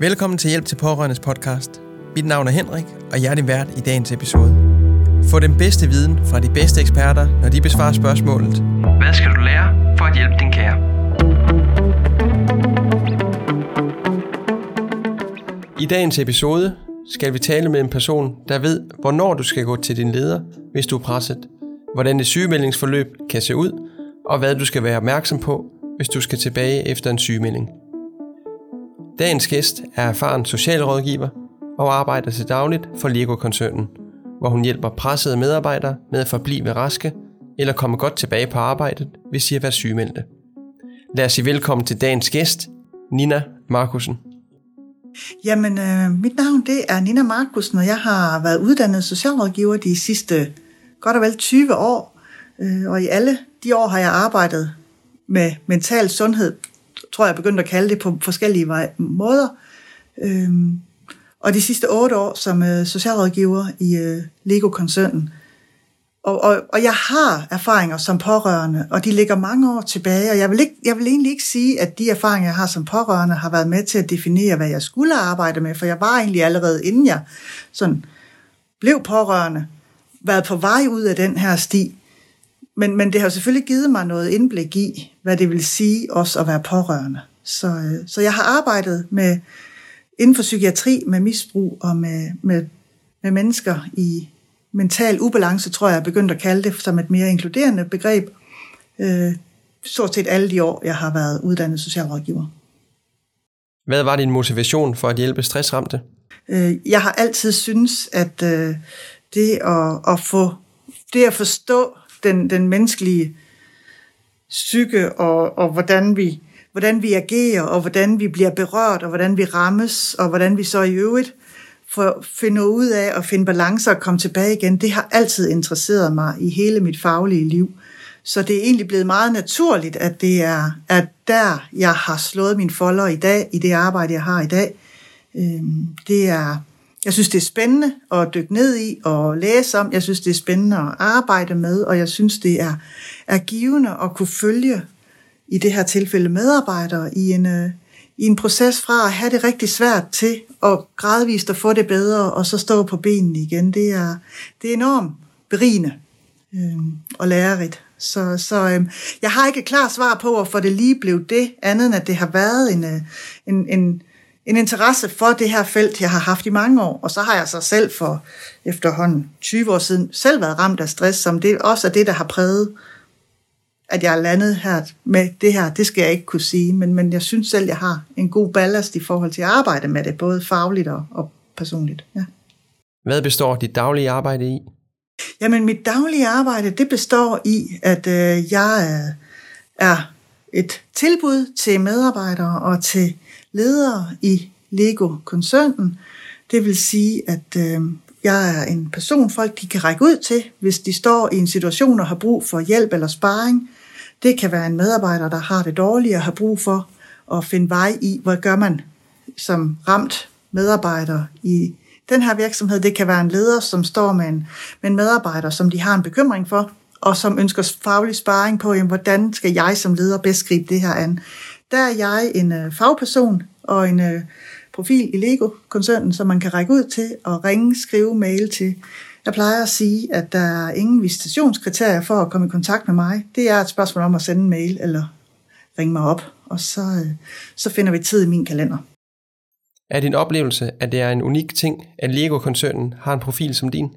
Velkommen til Hjælp til Pårørendes podcast. Mit navn er Henrik, og jeg er din vært i dagens episode. Få den bedste viden fra de bedste eksperter, når de besvarer spørgsmålet. Hvad skal du lære for at hjælpe din kære? I dagens episode skal vi tale med en person, der ved, hvornår du skal gå til din leder, hvis du er presset, hvordan et sygemeldingsforløb kan se ud, og hvad du skal være opmærksom på, hvis du skal tilbage efter en sygemelding. Dagens gæst er erfaren socialrådgiver og arbejder til dagligt for Lego-koncernen, hvor hun hjælper pressede medarbejdere med at forblive raske eller komme godt tilbage på arbejdet, hvis de har været sygemeldte. Lad os sige velkommen til dagens gæst, Nina Markusen. Jamen, øh, mit navn det er Nina Markusen, og jeg har været uddannet socialrådgiver de sidste godt og vel 20 år. Øh, og i alle de år har jeg arbejdet med mental sundhed tror jeg, begyndt at kalde det på forskellige måder. Øhm, og de sidste otte år som øh, socialrådgiver i øh, Lego-koncernen. Og, og, og jeg har erfaringer som pårørende, og de ligger mange år tilbage, og jeg vil, ikke, jeg vil egentlig ikke sige, at de erfaringer, jeg har som pårørende, har været med til at definere, hvad jeg skulle arbejde med, for jeg var egentlig allerede, inden jeg sådan blev pårørende, været på vej ud af den her sti. Men, men det har selvfølgelig givet mig noget indblik i, hvad det vil sige også at være pårørende. Så, øh, så jeg har arbejdet med inden for psykiatri med misbrug og med, med, med mennesker i mental ubalance, tror jeg, jeg er begyndt at kalde det som et mere inkluderende begreb. Øh, stort set alle de år, jeg har været uddannet socialrådgiver. Hvad var din motivation for at hjælpe stressramte? Øh, jeg har altid synes, at øh, det at, at få det at forstå den, den menneskelige psyke, og, og hvordan, vi, hvordan vi agerer, og hvordan vi bliver berørt, og hvordan vi rammes, og hvordan vi så i øvrigt får finde ud af at finde balancer og komme tilbage igen, det har altid interesseret mig i hele mit faglige liv. Så det er egentlig blevet meget naturligt, at det er at der, jeg har slået min folder i dag, i det arbejde, jeg har i dag. Øhm, det er jeg synes, det er spændende at dykke ned i og læse om. Jeg synes, det er spændende at arbejde med, og jeg synes, det er, er givende at kunne følge, i det her tilfælde medarbejdere, i en, øh, i en proces fra at have det rigtig svært til at gradvist at få det bedre, og så stå på benene igen. Det er, det er enormt berigende øh, og lærerigt. Så, så øh, jeg har ikke et klart svar på, hvorfor det lige blev det, andet end at det har været en, øh, en, en, en interesse for det her felt, jeg har haft i mange år. Og så har jeg så selv for efterhånden 20 år siden selv været ramt af stress, som det også er det, der har præget, at jeg er landet her med det her. Det skal jeg ikke kunne sige, men, men jeg synes selv, jeg har en god ballast i forhold til at arbejde med det, både fagligt og, og personligt. Ja. Hvad består dit daglige arbejde i? Jamen, mit daglige arbejde, det består i, at øh, jeg er et tilbud til medarbejdere og til ledere i Lego-koncernen. Det vil sige, at øh, jeg er en person, folk de kan række ud til, hvis de står i en situation og har brug for hjælp eller sparring. Det kan være en medarbejder, der har det dårligt og har brug for at finde vej i, hvad gør man som ramt medarbejder i den her virksomhed. Det kan være en leder, som står med en, med en medarbejder, som de har en bekymring for, og som ønsker faglig sparring på, jamen, hvordan skal jeg som leder bedst gribe det her an. Der er jeg en øh, fagperson og en øh, profil i Lego-koncernen, som man kan række ud til og ringe, skrive, mail til. Jeg plejer at sige, at der er ingen visitationskriterier for at komme i kontakt med mig. Det er et spørgsmål om at sende en mail eller ringe mig op, og så, øh, så finder vi tid i min kalender. Er din oplevelse, at det er en unik ting, at Lego-koncernen har en profil som din?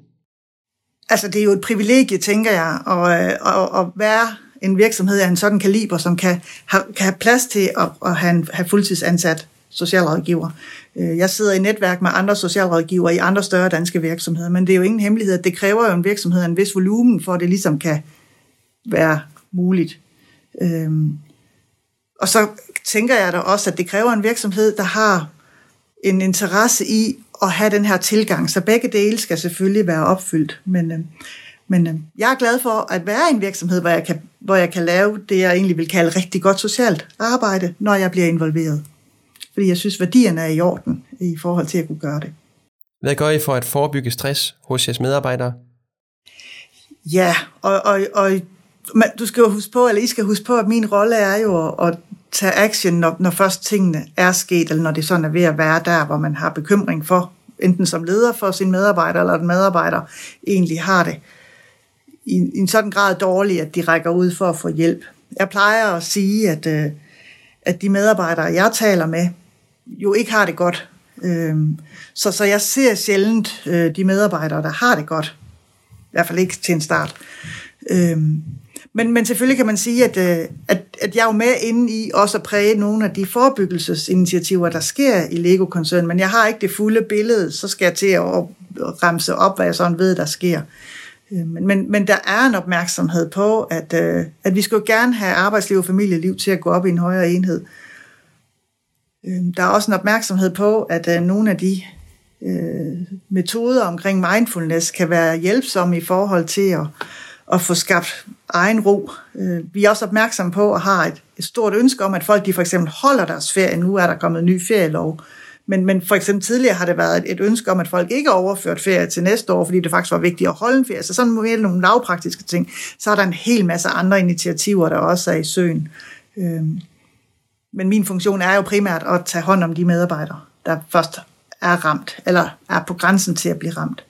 Altså, det er jo et privilegie, tænker jeg, at, at, at være en virksomhed af en sådan kaliber, som kan have, kan have plads til at, at have, en, have fuldtidsansat socialrådgiver. Øh, jeg sidder i netværk med andre socialrådgivere i andre større danske virksomheder, men det er jo ingen hemmelighed, at det kræver jo en virksomhed en vis volumen, for at det ligesom kan være muligt. Øhm, og så tænker jeg da også, at det kræver en virksomhed, der har en interesse i at have den her tilgang, så begge dele skal selvfølgelig være opfyldt. Men, øh, men øh, jeg er glad for at være i en virksomhed, hvor jeg, kan, hvor jeg kan lave det, jeg egentlig vil kalde rigtig godt socialt arbejde, når jeg bliver involveret. Fordi jeg synes, værdierne er i orden i forhold til at kunne gøre det. Hvad gør I for at forebygge stress hos jeres medarbejdere? Ja, og, og, og du skal jo huske på, eller I skal huske på, at min rolle er jo at, at tage action, når, når først tingene er sket, eller når det sådan er ved at være der, hvor man har bekymring for, enten som leder for sin medarbejder, eller at medarbejder egentlig har det i, i en sådan grad dårlige, at de rækker ud for at få hjælp. Jeg plejer at sige, at, øh, at de medarbejdere, jeg taler med, jo ikke har det godt. Øh, så, så jeg ser sjældent øh, de medarbejdere, der har det godt. I hvert fald ikke til en start. Øh, men, men selvfølgelig kan man sige, at, øh, at, at jeg er jo med inde i også at præge nogle af de forebyggelsesinitiativer, der sker i Lego-koncernen, men jeg har ikke det fulde billede, så skal jeg til at ramse op, hvad jeg sådan ved, der sker. Øh, Øh, men, men, men der er en opmærksomhed på, at, øh, at vi skulle gerne have arbejdsliv og familieliv til at gå op i en højere enhed. Øh, der er også en opmærksomhed på, at øh, nogle af de metoder omkring mindfulness kan være hjælpsomme i forhold til at at få skabt egen ro. Øh, vi er også opmærksomme på og har et, et stort ønske om, at folk de for eksempel holder deres ferie. Nu er der kommet en ny ferielov. Men, men for eksempel tidligere har det været et ønske om, at folk ikke overført ferie til næste år, fordi det faktisk var vigtigt at holde en ferie. Så sådan mere nogle lavpraktiske ting. Så er der en hel masse andre initiativer, der også er i søen. Øhm, men min funktion er jo primært at tage hånd om de medarbejdere, der først er ramt, eller er på grænsen til at blive ramt.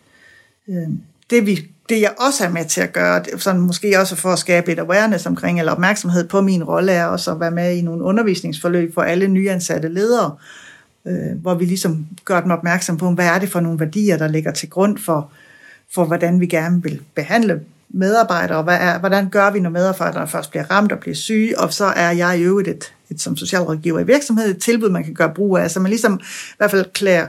Øhm, det vi det jeg også er med til at gøre, sådan måske også for at skabe lidt awareness omkring, eller opmærksomhed på min rolle, er også at være med i nogle undervisningsforløb for alle nyansatte ledere, øh, hvor vi ligesom gør dem opmærksom på, hvad er det for nogle værdier, der ligger til grund for, for hvordan vi gerne vil behandle medarbejdere, og hvad er, hvordan gør vi, når medarbejderne først bliver ramt og bliver syge, og så er jeg i øvrigt et, et som socialrådgiver i virksomhed, et tilbud, man kan gøre brug af, så man ligesom i hvert fald klæder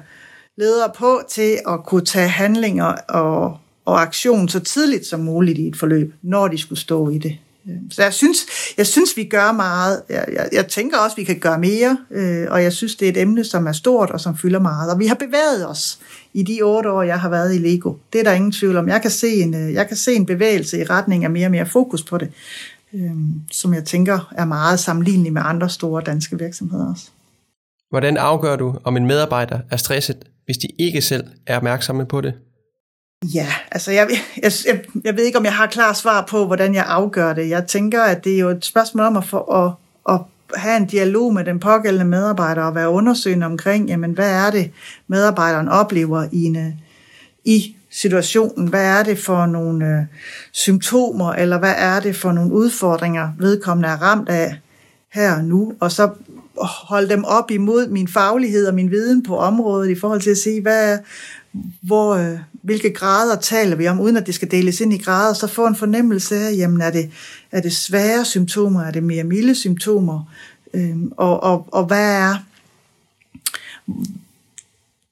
ledere på til at kunne tage handlinger og og aktion så tidligt som muligt i et forløb, når de skulle stå i det. Øh, så jeg synes, jeg synes vi gør meget. Jeg, jeg, jeg tænker også, vi kan gøre mere, øh, og jeg synes, det er et emne, som er stort og som fylder meget. Og vi har bevæget os i de otte år, jeg har været i Lego. Det er der ingen tvivl om. Jeg kan se en, øh, jeg kan se en bevægelse i retning af mere og mere fokus på det, øh, som jeg tænker er meget sammenlignelig med andre store danske virksomheder også. Hvordan afgør du, om en medarbejder er stresset, hvis de ikke selv er opmærksomme på det? Ja, altså jeg, jeg, jeg, jeg ved ikke, om jeg har klar svar på, hvordan jeg afgør det. Jeg tænker, at det er jo et spørgsmål om at, få, at, at have en dialog med den pågældende medarbejder og være undersøgende omkring, jamen hvad er det, medarbejderen oplever i, en, i situationen? Hvad er det for nogle øh, symptomer, eller hvad er det for nogle udfordringer, vedkommende er ramt af her og nu? Og så holde dem op imod min faglighed og min viden på området i forhold til at se, hvad er, hvor, øh, hvilke grader taler vi om, uden at det skal deles ind i grader, så få en fornemmelse af, jamen er det, er det svære symptomer, er det mere milde symptomer, øhm, og, og, og hvad er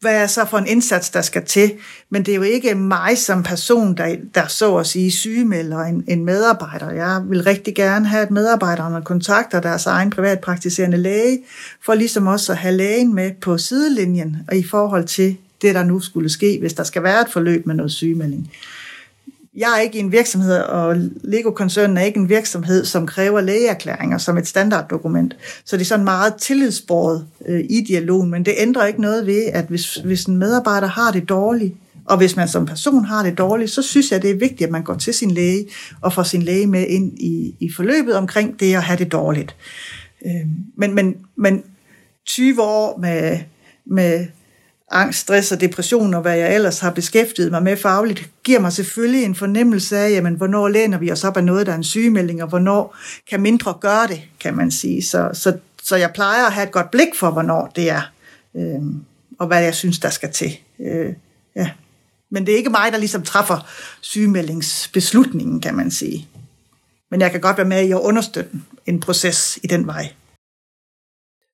hvad er så for en indsats, der skal til? Men det er jo ikke mig som person, der, der så at sige sygemelder en, en medarbejder. Jeg vil rigtig gerne have, at medarbejderne kontakter deres egen privatpraktiserende læge, for ligesom også at have lægen med på sidelinjen og i forhold til det, der nu skulle ske, hvis der skal være et forløb med noget sygemelding. Jeg er ikke en virksomhed, og Lego-koncernen er ikke en virksomhed, som kræver lægeerklæringer som et standarddokument. Så det er sådan meget tillidsbordet øh, i dialogen, men det ændrer ikke noget ved, at hvis, hvis en medarbejder har det dårligt, og hvis man som person har det dårligt, så synes jeg, det er vigtigt, at man går til sin læge og får sin læge med ind i, i forløbet omkring det at have det dårligt. Øh, men, men, men 20 år med, med angst, stress og depression, og hvad jeg ellers har beskæftiget mig med fagligt, giver mig selvfølgelig en fornemmelse af, jamen, hvornår læner vi os op af noget, der er en sygemelding, og hvornår kan mindre gøre det, kan man sige. Så, så, så jeg plejer at have et godt blik for, hvornår det er, øh, og hvad jeg synes, der skal til. Øh, ja. Men det er ikke mig, der ligesom træffer sygemeldingsbeslutningen, kan man sige. Men jeg kan godt være med i at understøtte en proces i den vej.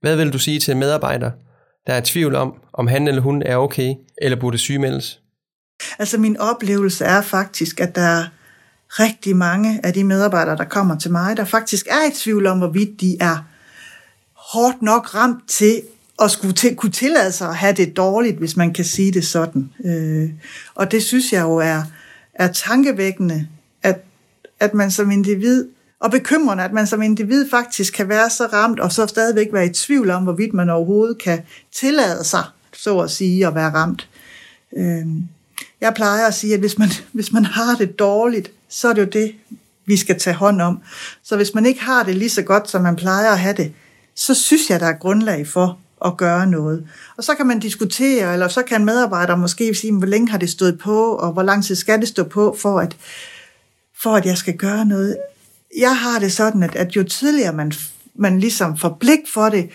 Hvad vil du sige til medarbejdere, der er tvivl om, om han eller hun er okay, eller burde sygemeldes? Altså min oplevelse er faktisk, at der er rigtig mange af de medarbejdere, der kommer til mig, der faktisk er i tvivl om, hvorvidt de er hårdt nok ramt til at skulle til, kunne tillade sig at have det dårligt, hvis man kan sige det sådan. Øh, og det synes jeg jo er, er tankevækkende, at, at man som individ og bekymrende, at man som individ faktisk kan være så ramt, og så stadigvæk være i tvivl om, hvorvidt man overhovedet kan tillade sig, så at sige, at være ramt. Øhm, jeg plejer at sige, at hvis man, hvis man har det dårligt, så er det jo det, vi skal tage hånd om. Så hvis man ikke har det lige så godt, som man plejer at have det, så synes jeg, der er grundlag for at gøre noget. Og så kan man diskutere, eller så kan medarbejdere måske sige, hvor længe har det stået på, og hvor lang tid skal det stå på, for at, for at jeg skal gøre noget. Jeg har det sådan, at, at jo tidligere man, man ligesom får blik for det,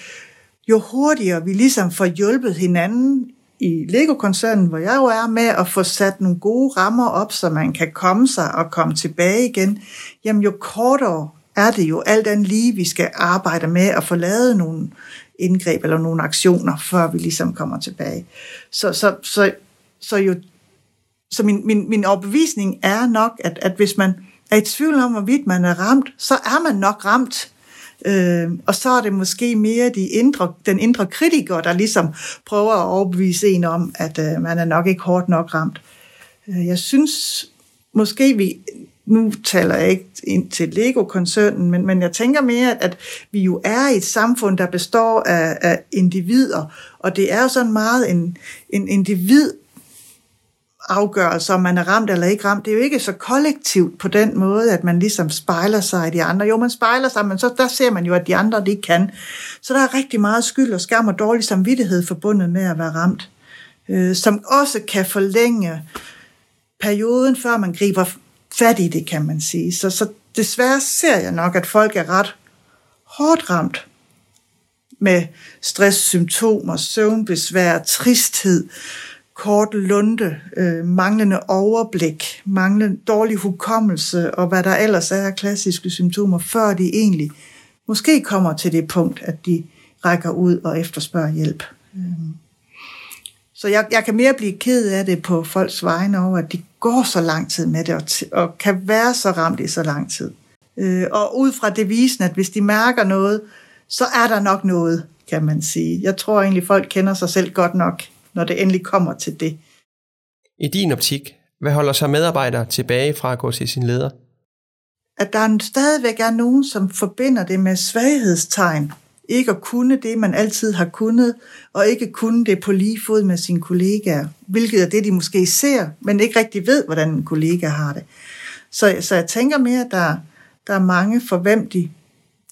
jo hurtigere vi ligesom får hjulpet hinanden i Lego-koncernen, hvor jeg jo er med at få sat nogle gode rammer op, så man kan komme sig og komme tilbage igen, jamen jo kortere er det jo alt andet lige, vi skal arbejde med at få lavet nogle indgreb eller nogle aktioner, før vi ligesom kommer tilbage. Så, så, så, så, jo, så min, min, min overbevisning er nok, at, at hvis man er i tvivl om, hvorvidt man er ramt, så er man nok ramt. Øh, og så er det måske mere de indre, den indre kritiker, der ligesom prøver at overbevise en om, at øh, man er nok ikke hårdt nok ramt. Øh, jeg synes måske, vi, nu taler jeg ikke ind til Lego-koncernen, men, men jeg tænker mere, at vi jo er i et samfund, der består af, af individer, og det er jo sådan meget en, en individ afgørelser, om man er ramt eller ikke ramt. Det er jo ikke så kollektivt på den måde, at man ligesom spejler sig i de andre. Jo, man spejler sig, men så der ser man jo, at de andre det kan. Så der er rigtig meget skyld og skam og dårlig samvittighed forbundet med at være ramt, øh, som også kan forlænge perioden, før man griber fat i det, kan man sige. Så, så desværre ser jeg nok, at folk er ret hårdt ramt med stresssymptomer, søvnbesvær, tristhed, kort lunde, øh, manglende overblik, manglende dårlig hukommelse og hvad der ellers er af klassiske symptomer, før de egentlig måske kommer til det punkt, at de rækker ud og efterspørger hjælp. Øhm. Så jeg, jeg kan mere blive ked af det på folks vegne over, at de går så lang tid med det, og, t- og kan være så ramt i så lang tid. Øh, og ud fra devisen, at hvis de mærker noget, så er der nok noget, kan man sige. Jeg tror egentlig, folk kender sig selv godt nok, når det endelig kommer til det. I din optik, hvad holder sig medarbejdere tilbage fra at gå til sin leder? At der stadigvæk er nogen, som forbinder det med svaghedstegn ikke at kunne det, man altid har kunnet, og ikke kunne det på lige fod med sine kollegaer, hvilket er det, de måske ser, men ikke rigtig ved, hvordan en kollega har det. Så, så jeg tænker mere, at der, der er mange, for hvem de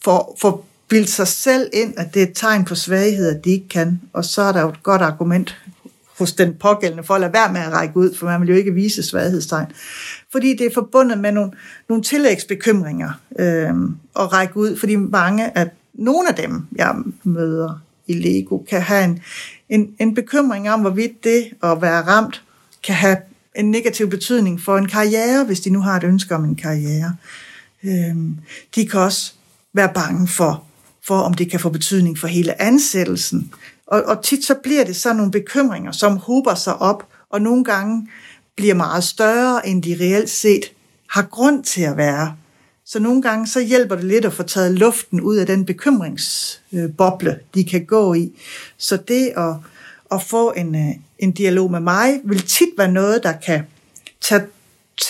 får, får bildt sig selv ind, at det er et tegn på svaghed, at de ikke kan, og så er der jo et godt argument hos den pågældende for at lade være med at række ud, for man vil jo ikke vise svaghedstegn. Fordi det er forbundet med nogle, nogle tillægsbekymringer øh, at række ud, fordi mange af nogle af dem, jeg møder i Lego, kan have en, en, en bekymring om, hvorvidt det at være ramt kan have en negativ betydning for en karriere, hvis de nu har et ønske om en karriere. Øhm, de kan også være bange for, for, om det kan få betydning for hele ansættelsen. Og, og tit så bliver det sådan nogle bekymringer, som hober sig op, og nogle gange bliver meget større, end de reelt set har grund til at være. Så nogle gange så hjælper det lidt at få taget luften ud af den bekymringsboble, øh, de kan gå i. Så det at, at få en, øh, en dialog med mig, vil tit være noget, der kan tage,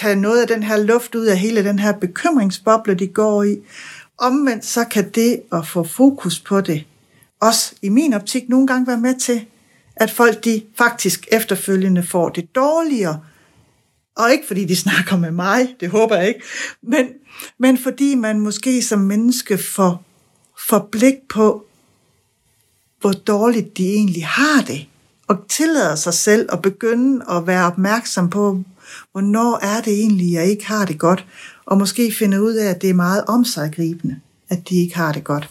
tage noget af den her luft ud af hele den her bekymringsboble, de går i. Omvendt så kan det at få fokus på det, også i min optik nogle gange være med til, at folk de faktisk efterfølgende får det dårligere, og ikke fordi de snakker med mig, det håber jeg ikke, men, men fordi man måske som menneske får, får blik på, hvor dårligt de egentlig har det, og tillader sig selv at begynde at være opmærksom på, hvornår er det egentlig, jeg ikke har det godt, og måske finde ud af, at det er meget omsaggribende, at de ikke har det godt.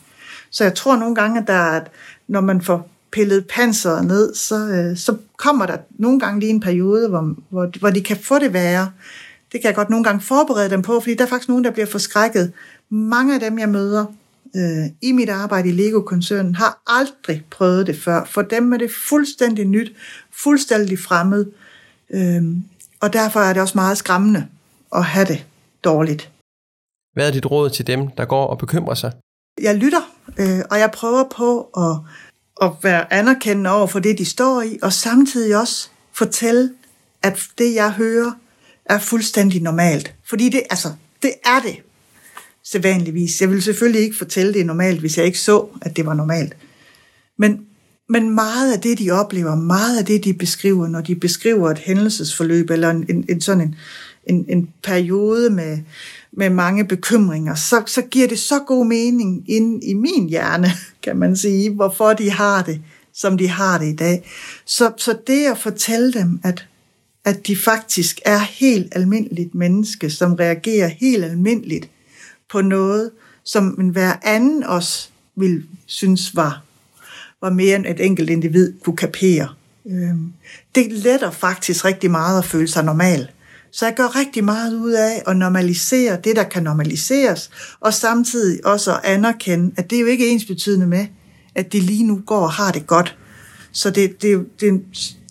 Så jeg tror nogle gange, at der er, at når man får pillet panseret ned, så, øh, så kommer der nogle gange lige en periode, hvor, hvor, hvor de kan få det værre. Det kan jeg godt nogle gange forberede dem på, fordi der er faktisk nogen, der bliver forskrækket. Mange af dem, jeg møder øh, i mit arbejde i Lego-koncernen, har aldrig prøvet det før. For dem er det fuldstændig nyt, fuldstændig fremmed. Øh, og derfor er det også meget skræmmende at have det dårligt. Hvad er dit råd til dem, der går og bekymrer sig? Jeg lytter, øh, og jeg prøver på at at være anerkendende over for det, de står i, og samtidig også fortælle, at det, jeg hører, er fuldstændig normalt. Fordi det, altså, det er det, sædvanligvis. Jeg vil selvfølgelig ikke fortælle det normalt, hvis jeg ikke så, at det var normalt. Men, men meget af det, de oplever, meget af det, de beskriver, når de beskriver et hændelsesforløb, eller en, en, en sådan en, en, en periode med, med mange bekymringer, så, så giver det så god mening ind i min hjerne, kan man sige, hvorfor de har det, som de har det i dag. Så, så det at fortælle dem, at, at de faktisk er helt almindeligt menneske, som reagerer helt almindeligt på noget, som en hver anden også vil synes var, var mere end et enkelt individ kunne kapere. Øhm, det letter faktisk rigtig meget at føle sig normal. Så jeg gør rigtig meget ud af at normalisere det, der kan normaliseres, og samtidig også at anerkende, at det er jo ikke ens betydende med, at det lige nu går og har det godt. Så det, det, det, er en,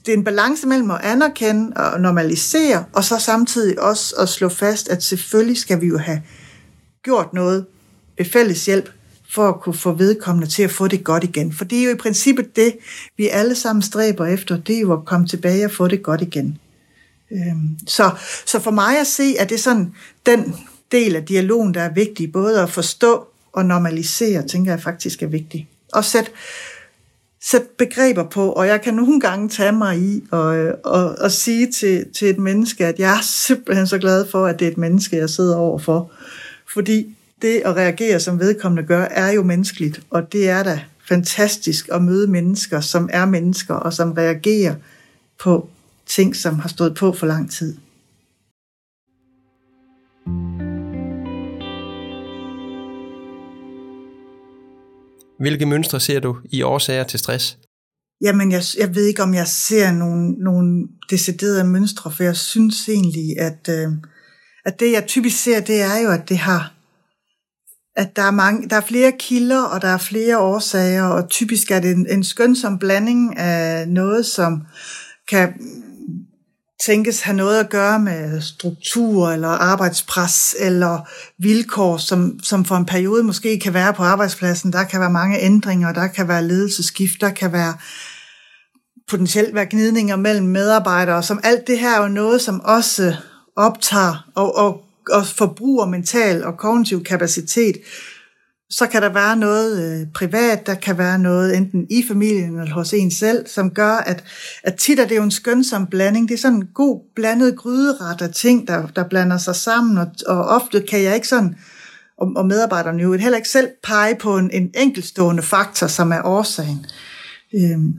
det er en balance mellem at anerkende og normalisere, og så samtidig også at slå fast, at selvfølgelig skal vi jo have gjort noget ved fælles hjælp, for at kunne få vedkommende til at få det godt igen. For det er jo i princippet det, vi alle sammen stræber efter, det er jo at komme tilbage og få det godt igen. Øhm, så, så for mig at se, at det er sådan den del af dialogen, der er vigtig, både at forstå og normalisere, tænker jeg faktisk er vigtig. Og sætte sæt begreber på, og jeg kan nogle gange tage mig i og, og, og sige til, til et menneske, at jeg er simpelthen så glad for, at det er et menneske, jeg sidder overfor. Fordi det at reagere, som vedkommende gør, er jo menneskeligt, og det er da fantastisk at møde mennesker, som er mennesker, og som reagerer på ting, som har stået på for lang tid. Hvilke mønstre ser du i årsager til stress? Jamen, jeg, jeg ved ikke, om jeg ser nogle, nogle deciderede mønstre, for jeg synes egentlig, at, øh, at det, jeg typisk ser, det er jo, at det har at der er, mange, der er flere kilder, og der er flere årsager, og typisk er det en, en skønsom blanding af noget, som kan tænkes have noget at gøre med struktur eller arbejdspres eller vilkår, som, som for en periode måske kan være på arbejdspladsen. Der kan være mange ændringer, der kan være ledelseskift, der kan være potentielt være gnidninger mellem medarbejdere, som alt det her er jo noget, som også optager og, og og forbruger mental og kognitiv kapacitet, så kan der være noget øh, privat, der kan være noget enten i familien eller hos en selv, som gør, at, at tit er det jo en skønsom blanding. Det er sådan en god blandet gryderet af ting, der, der blander sig sammen, og, og ofte kan jeg ikke sådan, og, og medarbejderne jo heller ikke selv pege på en, en enkeltstående faktor, som er årsagen. Øhm,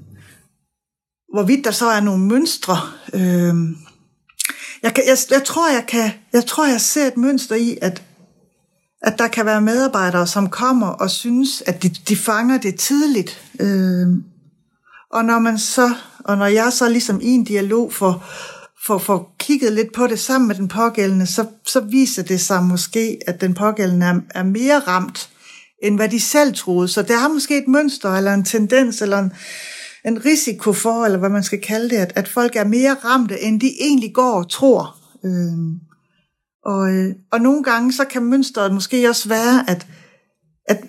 hvorvidt der så er nogle mønstre, øhm, jeg, kan, jeg, jeg, tror, jeg, kan, jeg tror, jeg ser et mønster i, at, at der kan være medarbejdere, som kommer og synes, at de, de fanger det tidligt. Øh, og når man så, og når jeg så ligesom i en dialog får, får, får kigget lidt på det sammen med den pågældende, så, så viser det sig måske, at den pågældende er, er mere ramt, end hvad de selv troede. Så der er måske et mønster, eller en tendens, eller en, en risiko for, eller hvad man skal kalde det, at, at folk er mere ramte, end de egentlig går og tror. Øh, og, øh, og nogle gange, så kan mønstret måske også være, at, at,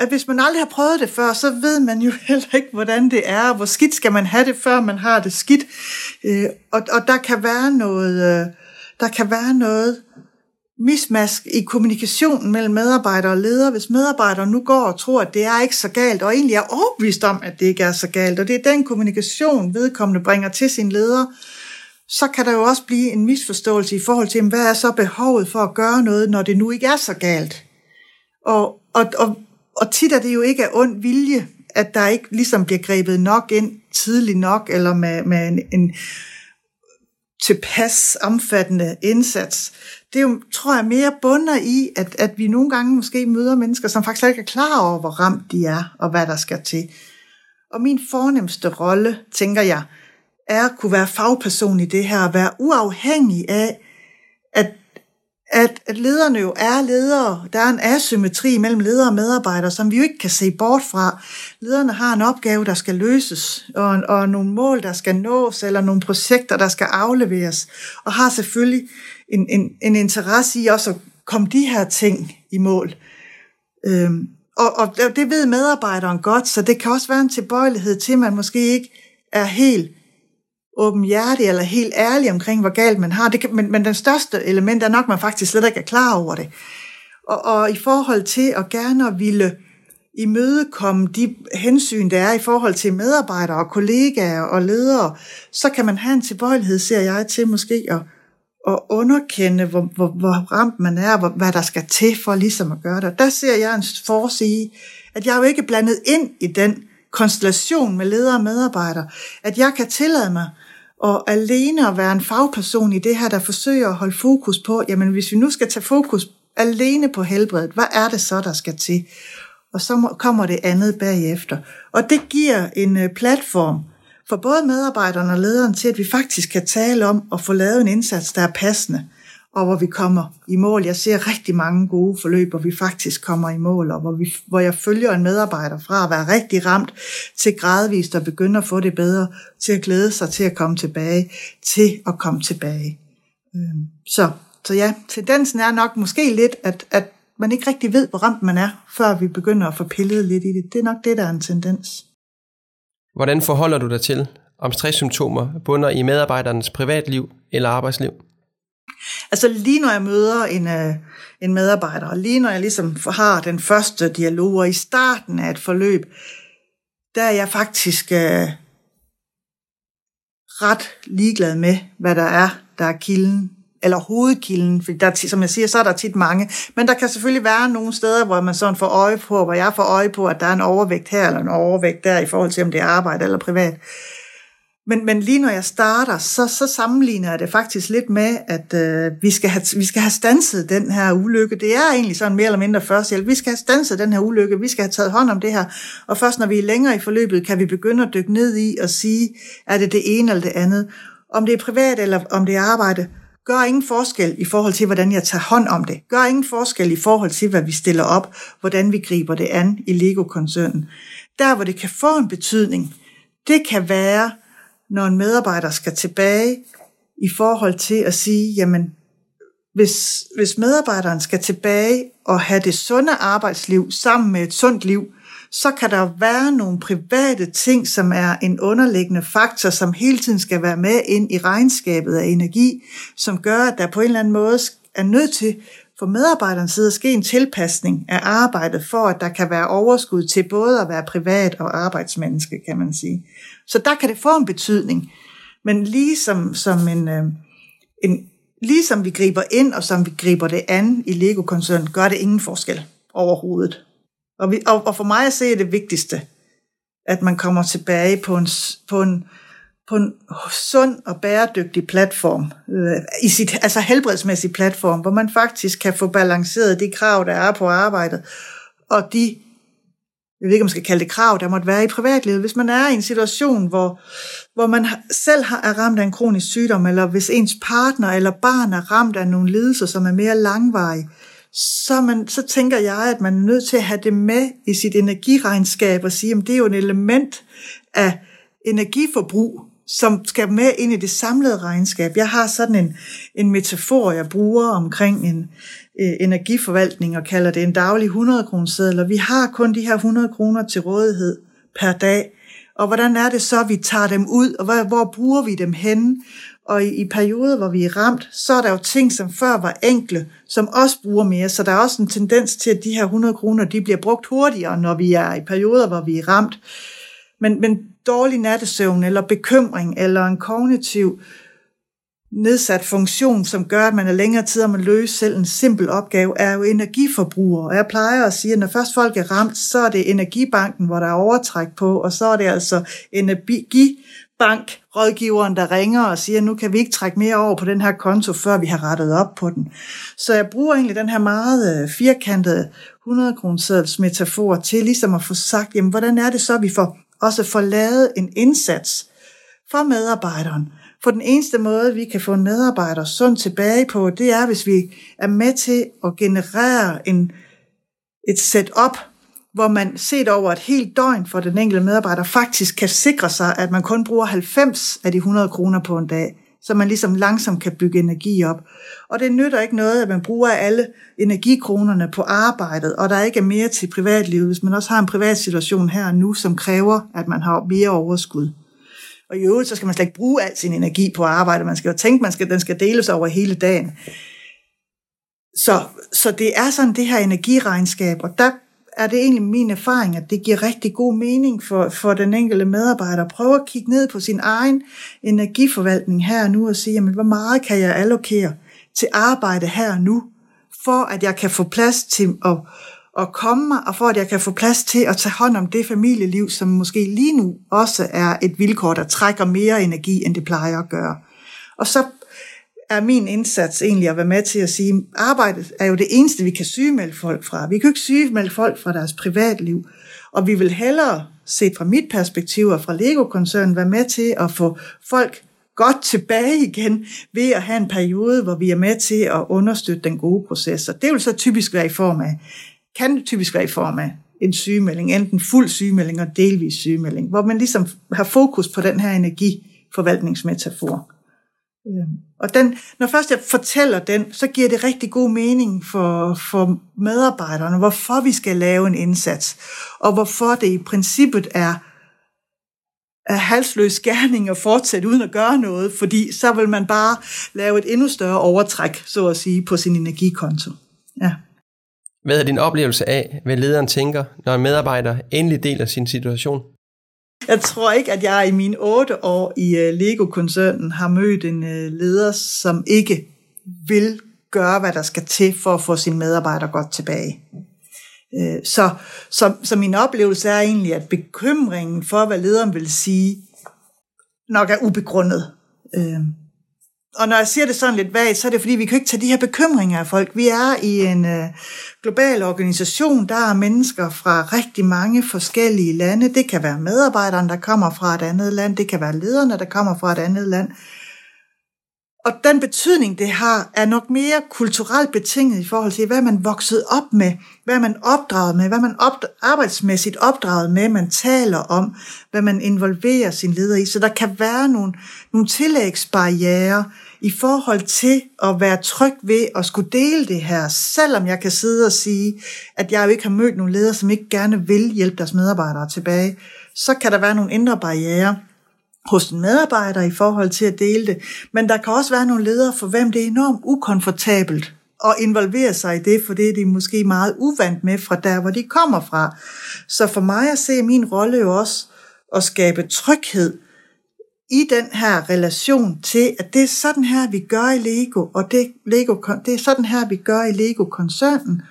at hvis man aldrig har prøvet det før, så ved man jo heller ikke, hvordan det er, hvor skidt skal man have det, før man har det skidt. Øh, og, og der kan være noget, øh, der kan være noget mismask i kommunikationen mellem medarbejdere og ledere, hvis medarbejdere nu går og tror, at det er ikke så galt, og egentlig er overbevist om, at det ikke er så galt, og det er den kommunikation, vedkommende bringer til sin leder, så kan der jo også blive en misforståelse i forhold til, hvad er så behovet for at gøre noget, når det nu ikke er så galt. Og, og, og, og tit er det jo ikke af ond vilje, at der ikke ligesom bliver grebet nok ind tidligt nok, eller med, med en, en tilpas omfattende indsats det er jo, tror jeg, mere bunder i, at, at vi nogle gange måske møder mennesker, som faktisk ikke er klar over, hvor ramt de er, og hvad der skal til. Og min fornemmeste rolle, tænker jeg, er at kunne være fagperson i det her, at være uafhængig af, at, at, at lederne jo er ledere. Der er en asymmetri mellem ledere og medarbejdere, som vi jo ikke kan se bort fra. Lederne har en opgave, der skal løses, og, og nogle mål, der skal nås, eller nogle projekter, der skal afleveres, og har selvfølgelig en, en, en interesse i også at komme de her ting i mål. Øhm, og, og det ved medarbejderen godt, så det kan også være en tilbøjelighed til, at man måske ikke er helt åbenhjertig eller helt ærlig omkring, hvor galt man har. Det kan, men, men den største element er nok, at man faktisk slet ikke er klar over det. Og, og i forhold til at gerne at ville imødekomme de hensyn, der er i forhold til medarbejdere og kollegaer og ledere, så kan man have en tilbøjelighed, ser jeg, til måske at at underkende, hvor, hvor, hvor ramt man er, hvor, hvad der skal til for ligesom at gøre det. Der ser jeg en forsige, at jeg er jo ikke blandet ind i den konstellation med ledere og medarbejdere, at jeg kan tillade mig og alene at være en fagperson i det her, der forsøger at holde fokus på, jamen hvis vi nu skal tage fokus alene på helbredet, hvad er det så, der skal til? Og så kommer det andet bagefter. Og det giver en øh, platform for både medarbejderne og lederen til, at vi faktisk kan tale om at få lavet en indsats, der er passende og hvor vi kommer i mål. Jeg ser rigtig mange gode forløb, hvor vi faktisk kommer i mål, og hvor, vi, hvor jeg følger en medarbejder fra at være rigtig ramt til gradvist at begynde at få det bedre, til at glæde sig til at komme tilbage, til at komme tilbage. Øhm, så, så ja, tendensen er nok måske lidt, at, at man ikke rigtig ved, hvor ramt man er, før vi begynder at få pillet lidt i det. Det er nok det, der er en tendens. Hvordan forholder du dig til, om stresssymptomer bunder i medarbejdernes privatliv eller arbejdsliv? Altså lige når jeg møder en, øh, en medarbejder, og lige når jeg ligesom har den første dialog, og i starten af et forløb, der er jeg faktisk øh, ret ligeglad med, hvad der er, der er kilden, eller hovedkilden, for der, som jeg siger, så er der tit mange, men der kan selvfølgelig være nogle steder, hvor man sådan får øje på, hvor jeg får øje på, at der er en overvægt her, eller en overvægt der, i forhold til, om det er arbejde eller privat. Men, men lige når jeg starter, så, så sammenligner jeg det faktisk lidt med, at øh, vi, skal have, vi skal have stanset den her ulykke. Det er egentlig sådan mere eller mindre førstehjælp. Vi skal have stanset den her ulykke, vi skal have taget hånd om det her. Og først når vi er længere i forløbet, kan vi begynde at dykke ned i og sige, er det det ene eller det andet. Om det er privat eller om det er arbejde, gør ingen forskel i forhold til, hvordan jeg tager hånd om det. Gør ingen forskel i forhold til, hvad vi stiller op, hvordan vi griber det an i Lego-koncernen. Der, hvor det kan få en betydning, det kan være, når en medarbejder skal tilbage i forhold til at sige, jamen, hvis, hvis medarbejderen skal tilbage og have det sunde arbejdsliv sammen med et sundt liv, så kan der være nogle private ting, som er en underliggende faktor, som hele tiden skal være med ind i regnskabet af energi, som gør, at der på en eller anden måde er nødt til for medarbejderens side at ske en tilpasning af arbejdet, for at der kan være overskud til både at være privat og arbejdsmenneske, kan man sige. Så der kan det få en betydning. Men ligesom som en, øh, en ligesom vi griber ind, og som vi griber det an i Lego-koncernen, gør det ingen forskel overhovedet. Og, vi, og, og for mig at se er det vigtigste, at man kommer tilbage på en, på en, på en sund og bæredygtig platform, øh, i sit, altså helbredsmæssig platform, hvor man faktisk kan få balanceret de krav, der er på arbejdet, og de jeg ved ikke, om man skal kalde det krav, der måtte være i privatlivet. Hvis man er i en situation, hvor, hvor man selv har, er ramt af en kronisk sygdom, eller hvis ens partner eller barn er ramt af nogle lidelser, som er mere langvarige, så, man, så tænker jeg, at man er nødt til at have det med i sit energiregnskab og sige, at det er jo et element af energiforbrug, som skal med ind i det samlede regnskab. Jeg har sådan en, en metafor, jeg bruger omkring en, øh, energiforvaltning og kalder det en daglig 100 kroner og vi har kun de her 100 kroner til rådighed per dag. Og hvordan er det så, at vi tager dem ud, og hvor, hvor bruger vi dem henne? Og i, i perioder, hvor vi er ramt, så er der jo ting, som før var enkle, som også bruger mere. Så der er også en tendens til, at de her 100 kroner, de bliver brugt hurtigere, når vi er i perioder, hvor vi er ramt. Men, men dårlig nattesøvn, eller bekymring, eller en kognitiv nedsat funktion, som gør, at man er længere tid om at løse selv en simpel opgave, er jo energiforbruger. Og jeg plejer at sige, at når først folk er ramt, så er det energibanken, hvor der er overtræk på, og så er det altså energibank, rådgiveren, der ringer og siger, at nu kan vi ikke trække mere over på den her konto, før vi har rettet op på den. Så jeg bruger egentlig den her meget øh, firkantede 100 kroner metafor til ligesom at få sagt, jamen hvordan er det så, at vi får, også får lavet en indsats for medarbejderen, for den eneste måde, vi kan få en medarbejder sund tilbage på, det er, hvis vi er med til at generere en, et setup, hvor man set over et helt døgn for den enkelte medarbejder faktisk kan sikre sig, at man kun bruger 90 af de 100 kroner på en dag, så man ligesom langsomt kan bygge energi op. Og det nytter ikke noget, at man bruger alle energikronerne på arbejdet, og der ikke er mere til privatlivet, hvis man også har en privat situation her og nu, som kræver, at man har mere overskud. Og i øvrigt, så skal man slet ikke bruge al sin energi på arbejde. Man skal jo tænke, man skal, den skal deles over hele dagen. Så, så det er sådan det her energiregnskab, og der er det egentlig min erfaring, at det giver rigtig god mening for, for den enkelte medarbejder at prøve at kigge ned på sin egen energiforvaltning her og nu og sige, jamen, hvor meget kan jeg allokere til arbejde her og nu, for at jeg kan få plads til at, at komme mig, og for at jeg kan få plads til at tage hånd om det familieliv, som måske lige nu også er et vilkår, der trækker mere energi, end det plejer at gøre. Og så er min indsats egentlig at være med til at sige, at arbejdet er jo det eneste, vi kan sygemelde folk fra. Vi kan jo ikke sygemelde folk fra deres privatliv. Og vi vil hellere, set fra mit perspektiv og fra Lego-koncernen, være med til at få folk godt tilbage igen ved at have en periode, hvor vi er med til at understøtte den gode proces. Og det vil så typisk være i form af, kan typisk være i form af en sygemelding, enten fuld sygemelding og delvis sygemelding, hvor man ligesom har fokus på den her energiforvaltningsmetafor. Øhm, og den, når først jeg fortæller den, så giver det rigtig god mening for, for medarbejderne, hvorfor vi skal lave en indsats, og hvorfor det i princippet er, er halsløs skærning at fortsætte uden at gøre noget, fordi så vil man bare lave et endnu større overtræk, så at sige, på sin energikonto. Ja. Hvad er din oplevelse af, hvad lederen tænker, når en medarbejder endelig deler sin situation? Jeg tror ikke, at jeg i mine otte år i øh, Lego-koncernen har mødt en øh, leder, som ikke vil gøre, hvad der skal til for at få sin medarbejder godt tilbage. Øh, så, så, så min oplevelse er egentlig, at bekymringen for, hvad lederen vil sige, nok er ubegrundet. Og når jeg siger det sådan lidt vagt, så er det fordi, vi kan ikke tage de her bekymringer af folk. Vi er i en øh, global organisation, der er mennesker fra rigtig mange forskellige lande. Det kan være medarbejderne, der kommer fra et andet land. Det kan være lederne, der kommer fra et andet land. Og den betydning, det har, er nok mere kulturelt betinget i forhold til, hvad man vokset op med, hvad man opdraget med, hvad man op, arbejdsmæssigt opdraget med, man taler om, hvad man involverer sin leder i. Så der kan være nogle, nogle tillægsbarriere i forhold til at være tryg ved at skulle dele det her, selvom jeg kan sidde og sige, at jeg jo ikke har mødt nogle ledere, som ikke gerne vil hjælpe deres medarbejdere tilbage, så kan der være nogle indre barriere hos en medarbejder i forhold til at dele det. Men der kan også være nogle ledere, for hvem det er enormt ukomfortabelt at involvere sig i det, for det er de måske meget uvant med fra der, hvor de kommer fra. Så for mig at se min rolle jo også at skabe tryghed i den her relation til, at det er sådan her, vi gør i Lego, og det, Lego, det er sådan her, vi gør i Lego-koncernen.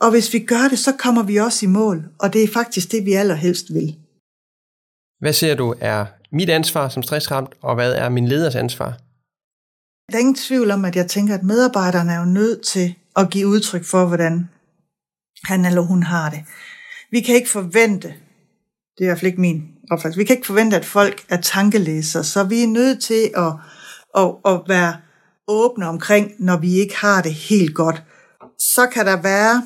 Og hvis vi gør det, så kommer vi også i mål, og det er faktisk det, vi allerhelst vil. Hvad ser du er mit ansvar som stressramt, og hvad er min leders ansvar? Der er ingen tvivl om, at jeg tænker, at medarbejderne er jo nødt til at give udtryk for, hvordan han eller hun har det. Vi kan ikke forvente, det er i hvert fald ikke min opfattelse, vi kan ikke forvente, at folk er tankelæser, så vi er nødt til at, at, at være åbne omkring, når vi ikke har det helt godt. Så kan der være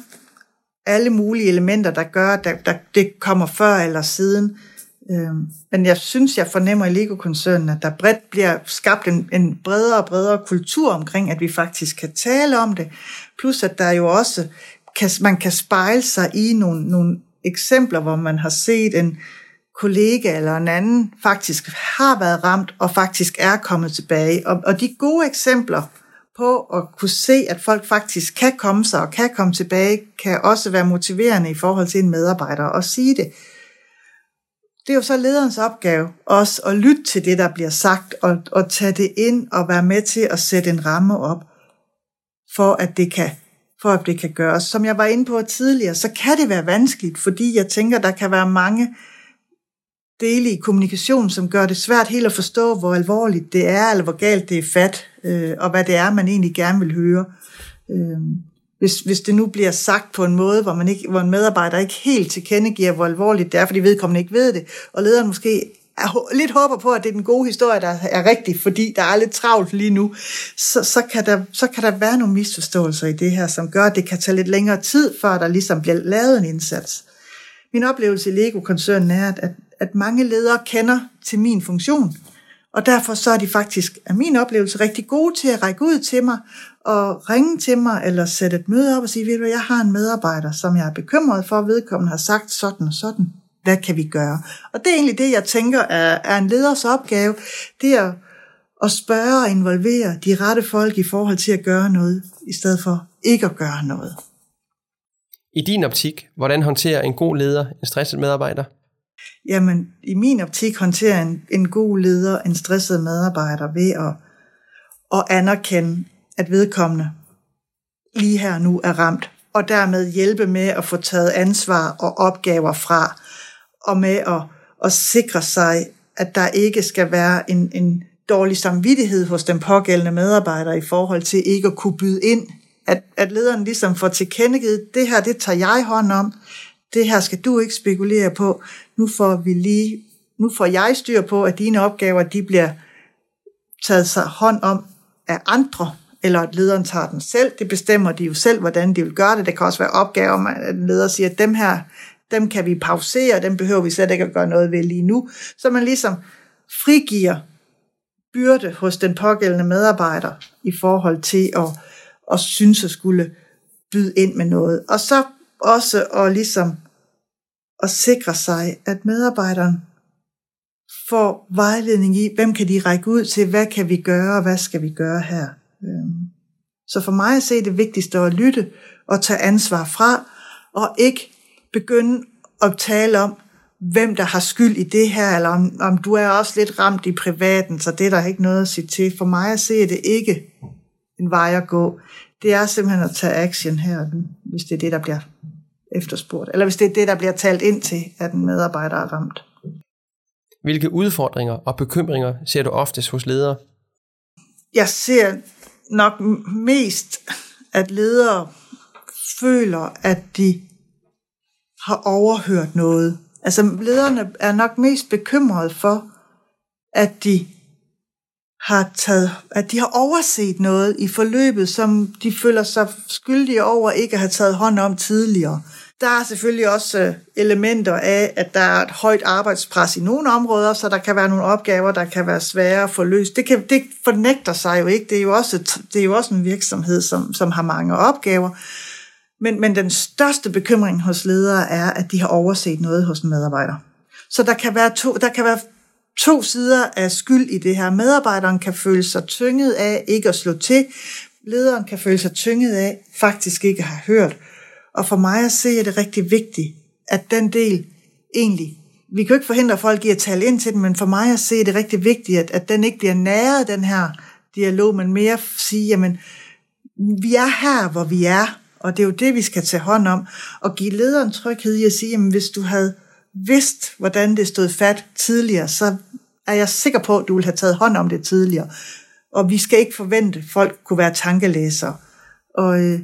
alle mulige elementer, der gør, at der, det kommer før eller siden. Øhm, men jeg synes, jeg fornemmer i Lego-koncernen, at der bredt bliver skabt en, en bredere og bredere kultur omkring, at vi faktisk kan tale om det. Plus at der jo også, kan, man kan spejle sig i nogle, nogle eksempler, hvor man har set en kollega eller en anden faktisk har været ramt og faktisk er kommet tilbage. Og, og de gode eksempler på at kunne se, at folk faktisk kan komme sig og kan komme tilbage, kan også være motiverende i forhold til en medarbejder og sige det det er jo så lederens opgave også at lytte til det, der bliver sagt, og, og tage det ind og være med til at sætte en ramme op, for at det kan for at det kan gøres. Som jeg var inde på tidligere, så kan det være vanskeligt, fordi jeg tænker, der kan være mange dele i kommunikation, som gør det svært helt at forstå, hvor alvorligt det er, eller hvor galt det er fat, øh, og hvad det er, man egentlig gerne vil høre. Øh, hvis, hvis det nu bliver sagt på en måde, hvor, man ikke, hvor en medarbejder ikke helt tilkendegiver, hvor alvorligt det er, fordi vedkommende ikke ved det, og lederen måske er, lidt håber på, at det er den gode historie, der er rigtig, fordi der er lidt travlt lige nu, så, så, kan der, så kan der være nogle misforståelser i det her, som gør, at det kan tage lidt længere tid, før der ligesom bliver lavet en indsats. Min oplevelse i Lego-koncernen er, at, at mange ledere kender til min funktion, og derfor så er de faktisk, af min oplevelse, rigtig gode til at række ud til mig og ringe til mig eller sætte et møde op og sige, ved du, jeg har en medarbejder, som jeg er bekymret for, vedkommende har sagt sådan og sådan. Hvad kan vi gøre? Og det er egentlig det, jeg tænker er, er en leders opgave. Det er at spørge og involvere de rette folk i forhold til at gøre noget, i stedet for ikke at gøre noget. I din optik, hvordan håndterer en god leder en stresset medarbejder? Jamen, i min optik håndterer en, en god leder en stresset medarbejder ved at, at anerkende, at vedkommende lige her nu er ramt, og dermed hjælpe med at få taget ansvar og opgaver fra, og med at, at sikre sig, at der ikke skal være en, en dårlig samvittighed hos den pågældende medarbejder i forhold til ikke at kunne byde ind. At, at lederen ligesom får tilkendegivet, det her, det tager jeg hånd om, det her skal du ikke spekulere på, nu får vi lige, nu får jeg styr på, at dine opgaver, de bliver taget sig hånd om af andre, eller at lederen tager den selv. Det bestemmer de jo selv, hvordan de vil gøre det. Det kan også være opgaver, at en leder siger, at dem her, dem kan vi pausere, dem behøver vi slet ikke at gøre noget ved lige nu. Så man ligesom frigiver byrde hos den pågældende medarbejder i forhold til at, at synes at skulle byde ind med noget. Og så også at ligesom at sikre sig, at medarbejderen får vejledning i, hvem kan de række ud til, hvad kan vi gøre, og hvad skal vi gøre her. Øhm, så for mig at se det vigtigste at lytte og tage ansvar fra, og ikke begynde at tale om, hvem der har skyld i det her, eller om, om du er også lidt ramt i privaten, så det er der ikke noget at sige til. For mig at se det ikke en vej at gå. Det er simpelthen at tage action her, hvis det er det, der bliver efterspurgt, eller hvis det er det, der bliver talt ind til, at en medarbejder er ramt. Hvilke udfordringer og bekymringer ser du oftest hos ledere? Jeg ser nok mest, at ledere føler, at de har overhørt noget. Altså lederne er nok mest bekymrede for, at de har taget, at de har overset noget i forløbet, som de føler sig skyldige over ikke at have taget hånd om tidligere. Der er selvfølgelig også øh, elementer af, at der er et højt arbejdspres i nogle områder, så der kan være nogle opgaver, der kan være svære at få løst. Det, kan, det fornægter sig jo ikke. Det er jo også, et, det er jo også en virksomhed, som, som har mange opgaver. Men, men den største bekymring hos ledere er, at de har overset noget hos en medarbejder. Så der kan være to, der kan være to sider af skyld i det her. Medarbejderen kan føle sig tynget af ikke at slå til. Lederen kan føle sig tynget af faktisk ikke at have hørt. Og for mig at se er det rigtig vigtigt, at den del egentlig, vi kan jo ikke forhindre folk i at tale ind til den, men for mig at se er det rigtig vigtigt, at, at den ikke bliver næret, den her dialog, men mere sige, jamen, vi er her, hvor vi er, og det er jo det, vi skal tage hånd om, og give lederen tryghed i at sige, jamen, hvis du havde vidst, hvordan det stod fat tidligere, så er jeg sikker på, at du ville have taget hånd om det tidligere. Og vi skal ikke forvente, at folk kunne være tankelæsere. Og, øh,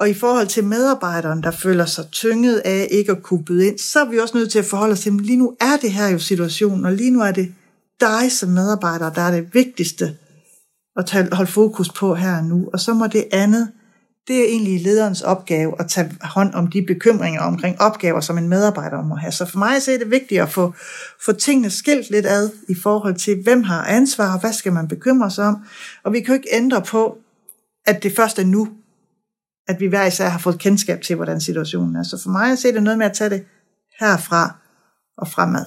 og i forhold til medarbejderen, der føler sig tynget af ikke at kunne byde ind, så er vi også nødt til at forholde os til, at lige nu er det her jo situationen, og lige nu er det dig som medarbejder, der er det vigtigste at tage, holde fokus på her og nu. Og så må det andet, det er egentlig lederens opgave at tage hånd om de bekymringer omkring opgaver, som en medarbejder må have. Så for mig så er det vigtigt at få, få tingene skilt lidt ad i forhold til, hvem har ansvar, og hvad skal man bekymre sig om. Og vi kan jo ikke ændre på, at det først er nu, at vi hver især har fået kendskab til, hvordan situationen er. Så for mig er det noget med at tage det herfra og fremad.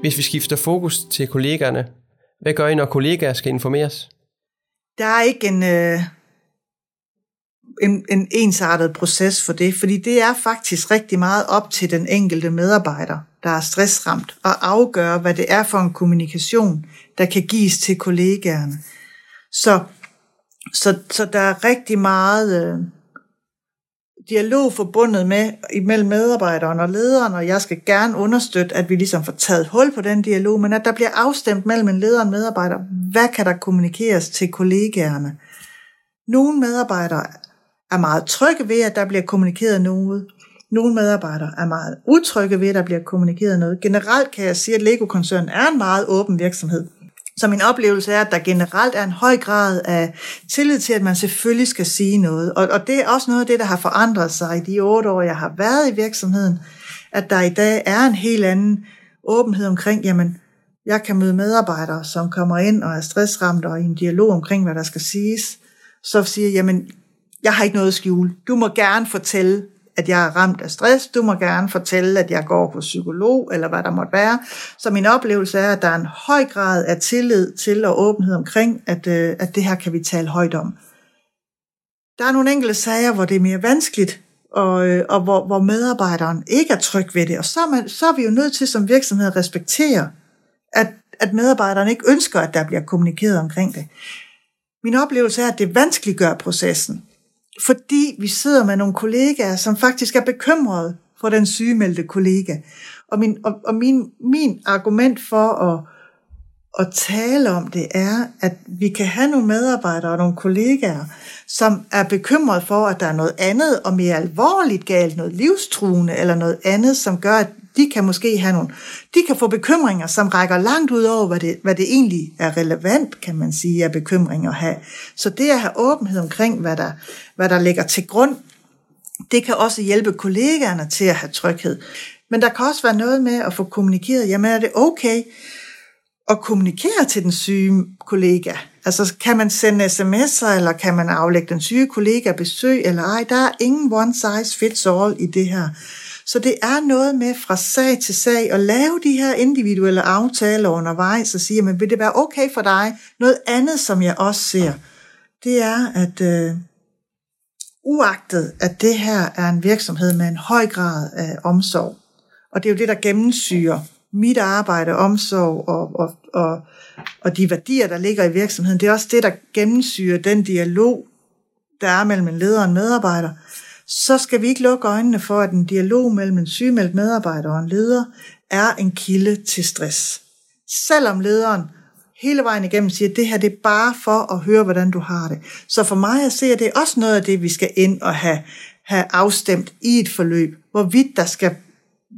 Hvis vi skifter fokus til kollegerne, hvad gør I, når kollegaer skal informeres? Der er ikke en, øh, en, en ensartet proces for det, fordi det er faktisk rigtig meget op til den enkelte medarbejder, der er stressramt, at afgøre, hvad det er for en kommunikation, der kan gives til kollegaerne. Så, så, så der er rigtig meget øh, dialog forbundet med imellem medarbejderen og lederen, og jeg skal gerne understøtte, at vi ligesom får taget hul på den dialog, men at der bliver afstemt mellem en leder og en medarbejder. Hvad kan der kommunikeres til kollegaerne? Nogle medarbejdere er meget trygge ved, at der bliver kommunikeret noget. Nogle medarbejdere er meget utrygge ved, at der bliver kommunikeret noget. Generelt kan jeg sige, at Lego-koncernen er en meget åben virksomhed. Så min oplevelse er, at der generelt er en høj grad af tillid til, at man selvfølgelig skal sige noget. Og, og det er også noget af det, der har forandret sig i de otte år, jeg har været i virksomheden, at der i dag er en helt anden åbenhed omkring, jamen, jeg kan møde medarbejdere, som kommer ind og er stressramt og i en dialog omkring, hvad der skal siges, så siger jamen, jeg har ikke noget at skjule. Du må gerne fortælle at jeg er ramt af stress. Du må gerne fortælle, at jeg går på psykolog, eller hvad der måtte være. Så min oplevelse er, at der er en høj grad af tillid til og åbenhed omkring, at, øh, at det her kan vi tale højt om. Der er nogle enkelte sager, hvor det er mere vanskeligt, og, øh, og hvor, hvor medarbejderen ikke er tryg ved det. Og så er, man, så er vi jo nødt til som virksomhed at respektere, at, at medarbejderen ikke ønsker, at der bliver kommunikeret omkring det. Min oplevelse er, at det vanskeliggør processen, fordi vi sidder med nogle kollegaer, som faktisk er bekymrede for den sygemeldte kollega. Og min, og, og min, min argument for at, at tale om det er, at vi kan have nogle medarbejdere og nogle kollegaer, som er bekymret for, at der er noget andet og mere alvorligt galt, noget livstruende eller noget andet, som gør, at de kan måske have nogle, de kan få bekymringer, som rækker langt ud over, hvad det, hvad det egentlig er relevant, kan man sige, er bekymringer at have. Så det at have åbenhed omkring, hvad der, hvad der ligger til grund, det kan også hjælpe kollegaerne til at have tryghed. Men der kan også være noget med at få kommunikeret, jamen er det okay at kommunikere til den syge kollega? Altså kan man sende sms'er, eller kan man aflægge den syge kollega besøg, eller ej? Der er ingen one size fits all i det her. Så det er noget med fra sag til sag at lave de her individuelle aftaler undervejs og sige, men vil det være okay for dig? Noget andet, som jeg også ser, det er, at øh, uagtet at det her er en virksomhed med en høj grad af omsorg, og det er jo det, der gennemsyrer mit arbejde, omsorg og, og, og, og de værdier, der ligger i virksomheden, det er også det, der gennemsyrer den dialog, der er mellem en leder og en medarbejder så skal vi ikke lukke øjnene for, at en dialog mellem en sygemeldt medarbejder og en leder er en kilde til stress. Selvom lederen hele vejen igennem siger, at det her det er bare for at høre, hvordan du har det. Så for mig at se, at det er også noget af det, vi skal ind og have, have afstemt i et forløb, hvorvidt der skal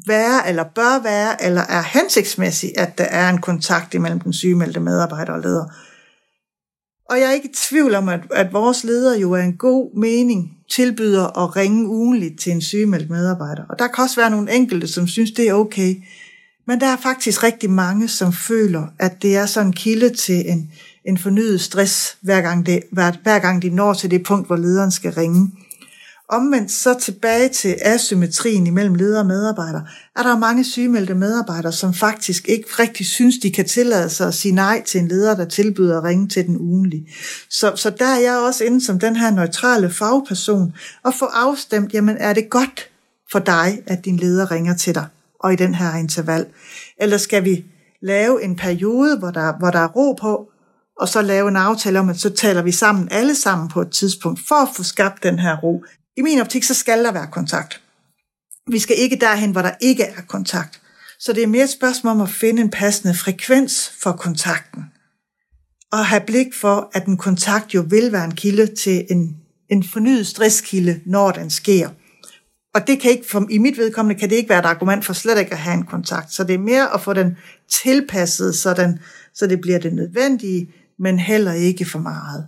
være, eller bør være, eller er hensigtsmæssigt, at der er en kontakt imellem den sygemeldte medarbejder og leder. Og jeg er ikke i tvivl om, at, at vores leder jo er en god mening tilbyder at ringe ugenligt til en sygemeldt medarbejder. Og der kan også være nogle enkelte, som synes, det er okay. Men der er faktisk rigtig mange, som føler, at det er sådan en kilde til en, en fornyet stress, hver gang, det, hver, hver gang de når til det punkt, hvor lederen skal ringe. Omvendt så tilbage til asymmetrien imellem leder og medarbejder, er der mange sygemeldte medarbejdere, som faktisk ikke rigtig synes, de kan tillade sig at sige nej til en leder, der tilbyder at ringe til den ugenlige. Så, så der er jeg også inde som den her neutrale fagperson, og få afstemt, jamen er det godt for dig, at din leder ringer til dig, og i den her interval? Eller skal vi lave en periode, hvor der, hvor der er ro på, og så lave en aftale om, at så taler vi sammen alle sammen på et tidspunkt, for at få skabt den her ro. I min optik, så skal der være kontakt. Vi skal ikke derhen, hvor der ikke er kontakt. Så det er mere et spørgsmål om at finde en passende frekvens for kontakten. Og have blik for, at en kontakt jo vil være en kilde til en, en fornyet stresskilde, når den sker. Og det kan ikke, for, i mit vedkommende kan det ikke være et argument for slet ikke at have en kontakt. Så det er mere at få den tilpasset, så, den, så det bliver det nødvendige, men heller ikke for meget.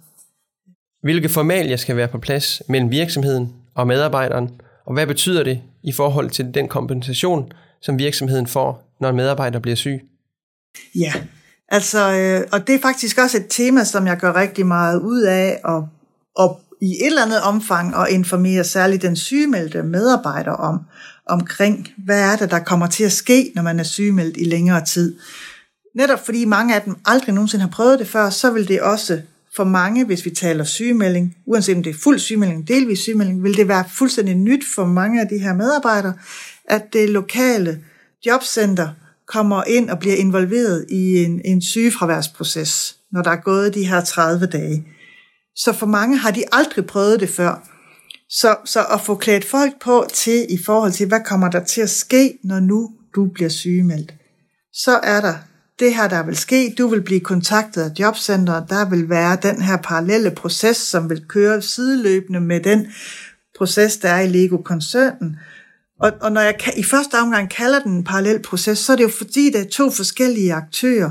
Hvilke formalier skal være på plads mellem virksomheden og medarbejderen, og hvad betyder det i forhold til den kompensation, som virksomheden får, når en medarbejder bliver syg? Ja, altså, øh, og det er faktisk også et tema, som jeg gør rigtig meget ud af, og, og i et eller andet omfang at informere særligt den sygemeldte medarbejder om, omkring, hvad er det, der kommer til at ske, når man er sygemeldt i længere tid. Netop fordi mange af dem aldrig nogensinde har prøvet det før, så vil det også for mange, hvis vi taler sygemelding, uanset om det er fuld sygemelding, delvis sygemelding, vil det være fuldstændig nyt for mange af de her medarbejdere, at det lokale jobcenter kommer ind og bliver involveret i en, en sygefraværsproces, når der er gået de her 30 dage. Så for mange har de aldrig prøvet det før. Så, så at få klædt folk på til i forhold til, hvad kommer der til at ske, når nu du bliver sygemeldt, så er der det her, der vil ske, du vil blive kontaktet af jobcenteret, der vil være den her parallelle proces, som vil køre sideløbende med den proces, der er i Lego-koncernen. Og, og når jeg i første omgang kalder den en parallel proces, så er det jo fordi, der er to forskellige aktører.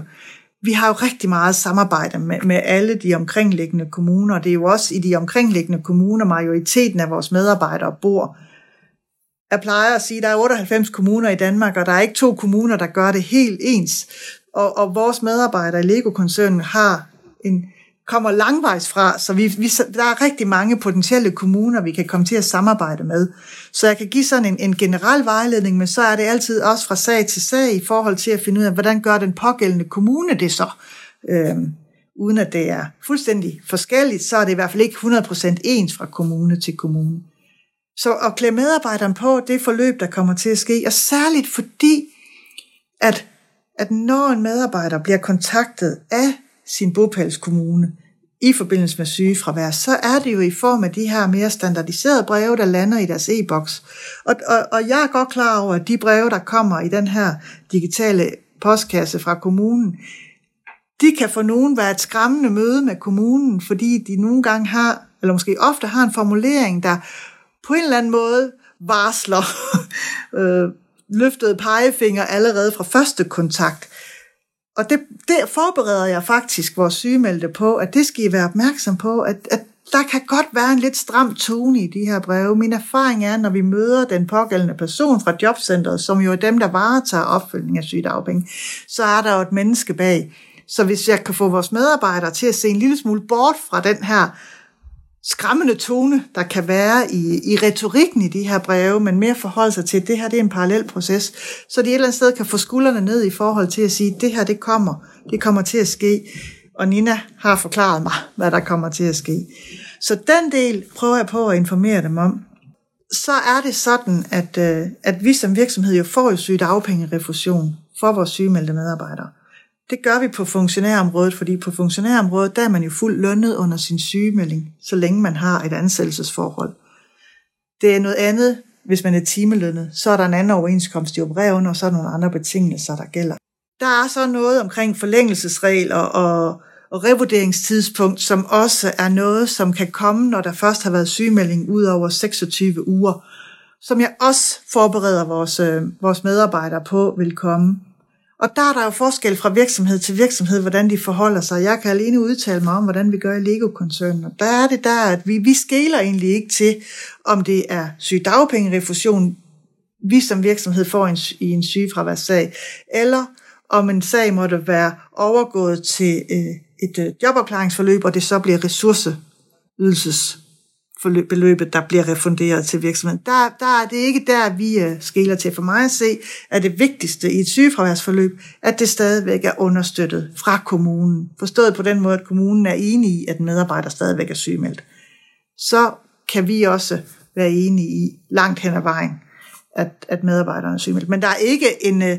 Vi har jo rigtig meget samarbejde med, med alle de omkringliggende kommuner, det er jo også i de omkringliggende kommuner, majoriteten af vores medarbejdere bor. Jeg plejer at sige, at der er 98 kommuner i Danmark, og der er ikke to kommuner, der gør det helt ens. Og, og vores medarbejdere i Lego-koncernen har en kommer langvejs fra, så vi, vi, der er rigtig mange potentielle kommuner, vi kan komme til at samarbejde med. Så jeg kan give sådan en, en generel vejledning, men så er det altid også fra sag til sag i forhold til at finde ud af, hvordan gør den pågældende kommune det så. Øhm, uden at det er fuldstændig forskelligt, så er det i hvert fald ikke 100% ens fra kommune til kommune. Så at klæde medarbejderen på det forløb, der kommer til at ske, og særligt fordi, at, at når en medarbejder bliver kontaktet af sin bopælskommune i forbindelse med sygefravær, så er det jo i form af de her mere standardiserede breve, der lander i deres e-boks. Og, og, og jeg er godt klar over, at de breve, der kommer i den her digitale postkasse fra kommunen, de kan for nogen være et skræmmende møde med kommunen, fordi de nogle gange har, eller måske ofte har en formulering, der på en eller anden måde varsler øh, løftede pegefinger allerede fra første kontakt. Og det, det forbereder jeg faktisk vores sygemeldte på, at det skal I være opmærksom på, at, at der kan godt være en lidt stram tone i de her breve. Min erfaring er, når vi møder den pågældende person fra jobcentret, som jo er dem, der varetager opfølgning af sygedagpenge, så er der jo et menneske bag. Så hvis jeg kan få vores medarbejdere til at se en lille smule bort fra den her skræmmende tone, der kan være i, i retorikken i de her breve, men mere forholde sig til, at det her det er en parallel proces, så de et eller andet sted kan få skuldrene ned i forhold til at sige, at det her det kommer, det kommer til at ske, og Nina har forklaret mig, hvad der kommer til at ske. Så den del prøver jeg på at informere dem om. Så er det sådan, at, øh, at vi som virksomhed jo får jo sygedagpengerefusion for vores sygemeldte medarbejdere. Det gør vi på funktionærområdet, fordi på funktionærområdet, der er man jo fuldt lønnet under sin sygemelding, så længe man har et ansættelsesforhold. Det er noget andet, hvis man er timelønnet. Så er der en anden overenskomst, de opererer under, og så er der nogle andre betingelser, der gælder. Der er så noget omkring forlængelsesregler og, og revurderingstidspunkt, som også er noget, som kan komme, når der først har været sygemelding ud over 26 uger, som jeg også forbereder vores, øh, vores medarbejdere på vil komme. Og der er der jo forskel fra virksomhed til virksomhed, hvordan de forholder sig. Jeg kan alene udtale mig om, hvordan vi gør i Lego-koncernen. Og der er det der, at vi, vi skæler egentlig ikke til, om det er sygedagpengerefusion, vi som virksomhed får en, i en sygefraværssag, eller om en sag måtte være overgået til øh, et øh, jobopklaringsforløb, og det så bliver ressourceydelses beløbet, der bliver refunderet til virksomheden. Der, der er det ikke der, vi øh, skiller til. For mig at se, er det vigtigste i et sygefraværsforløb, at det stadigvæk er understøttet fra kommunen. Forstået på den måde, at kommunen er enig i, at en medarbejder stadigvæk er sygemeldt. Så kan vi også være enige i langt hen ad vejen, at, at medarbejderne er sygemeldt. Men der er ikke en, øh,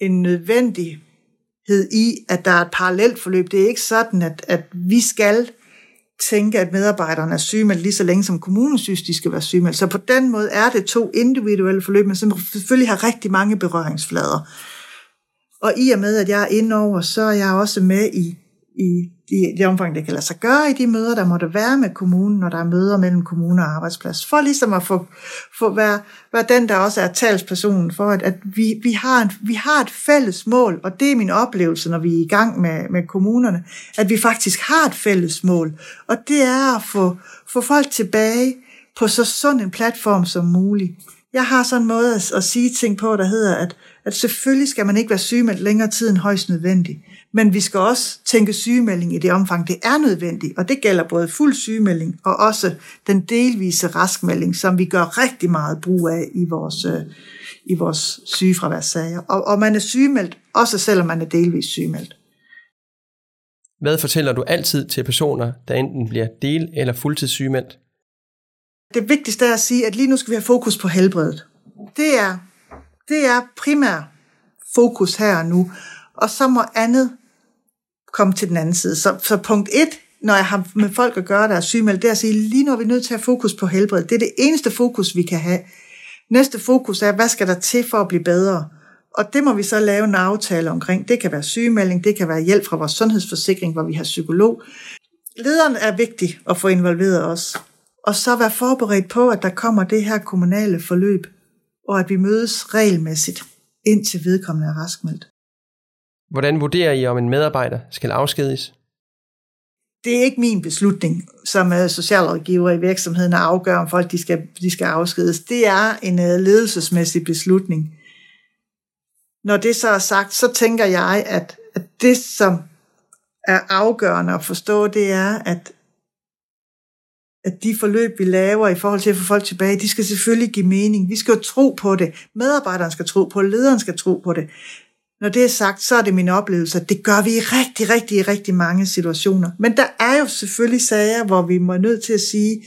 en nødvendighed i, at der er et parallelt forløb. Det er ikke sådan, at, at vi skal tænke, at medarbejderne er sygemeldt lige så længe som kommunen synes, de skal være sygemeldt. Så på den måde er det to individuelle forløb, men som selvfølgelig har rigtig mange berøringsflader. Og i og med, at jeg er indover, så er jeg også med i, i i det omfang, det kan lade sig gøre i de møder, der måtte være med kommunen, når der er møder mellem kommune og arbejdsplads, for ligesom at få, få være, være den, der også er talspersonen for, at, at vi, vi, har en, vi har et fælles mål, og det er min oplevelse, når vi er i gang med, med kommunerne, at vi faktisk har et fælles mål, og det er at få, få folk tilbage på så sund en platform som muligt. Jeg har sådan en måde at, at sige ting på, der hedder, at, at selvfølgelig skal man ikke være syg med længere tid end højst nødvendigt. Men vi skal også tænke sygemelding i det omfang, det er nødvendigt, og det gælder både fuld sygemelding og også den delvise raskmelding, som vi gør rigtig meget brug af i vores, øh, i vores sygefraværssager. Og, og man er sygemeldt, også selvom man er delvis sygemeldt. Hvad fortæller du altid til personer, der enten bliver del- eller fuldtidssygemeldt? Det vigtigste er at sige, at lige nu skal vi have fokus på helbredet. Det er, det er primær fokus her og nu. Og så må andet komme til den anden side. Så, så punkt et, når jeg har med folk at gøre, der er sygemeldt, det er at sige, lige nu er vi nødt til at have fokus på helbred. Det er det eneste fokus, vi kan have. Næste fokus er, hvad skal der til for at blive bedre? Og det må vi så lave en aftale omkring. Det kan være sygemelding, det kan være hjælp fra vores sundhedsforsikring, hvor vi har psykolog. Lederen er vigtig at få involveret os. Og så være forberedt på, at der kommer det her kommunale forløb, og at vi mødes regelmæssigt, indtil vedkommende er raskmeldt. Hvordan vurderer I, om en medarbejder skal afskediges? Det er ikke min beslutning som socialrådgiver i virksomheden at afgøre, om folk de skal, de skal afskedes. Det er en øh, ledelsesmæssig beslutning. Når det så er sagt, så tænker jeg, at, at det, som er afgørende at forstå, det er, at, at de forløb, vi laver i forhold til at få folk tilbage, de skal selvfølgelig give mening. Vi skal jo tro på det. Medarbejderen skal tro på det. Lederen skal tro på det. Når det er sagt, så er det min oplevelse, at det gør vi i rigtig, rigtig, rigtig mange situationer. Men der er jo selvfølgelig sager, hvor vi må nødt til at sige,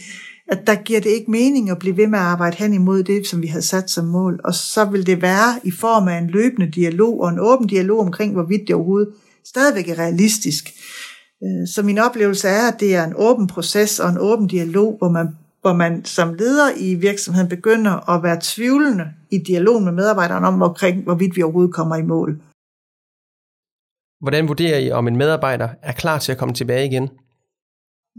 at der giver det ikke mening at blive ved med at arbejde hen imod det, som vi havde sat som mål. Og så vil det være i form af en løbende dialog og en åben dialog omkring, hvorvidt det overhovedet stadigvæk er realistisk. Øh, så min oplevelse er, at det er en åben proces og en åben dialog, hvor man, hvor man som leder i virksomheden begynder at være tvivlende i dialog med medarbejderne om, omkring, hvorvidt vi overhovedet kommer i mål. Hvordan vurderer I, om en medarbejder er klar til at komme tilbage igen?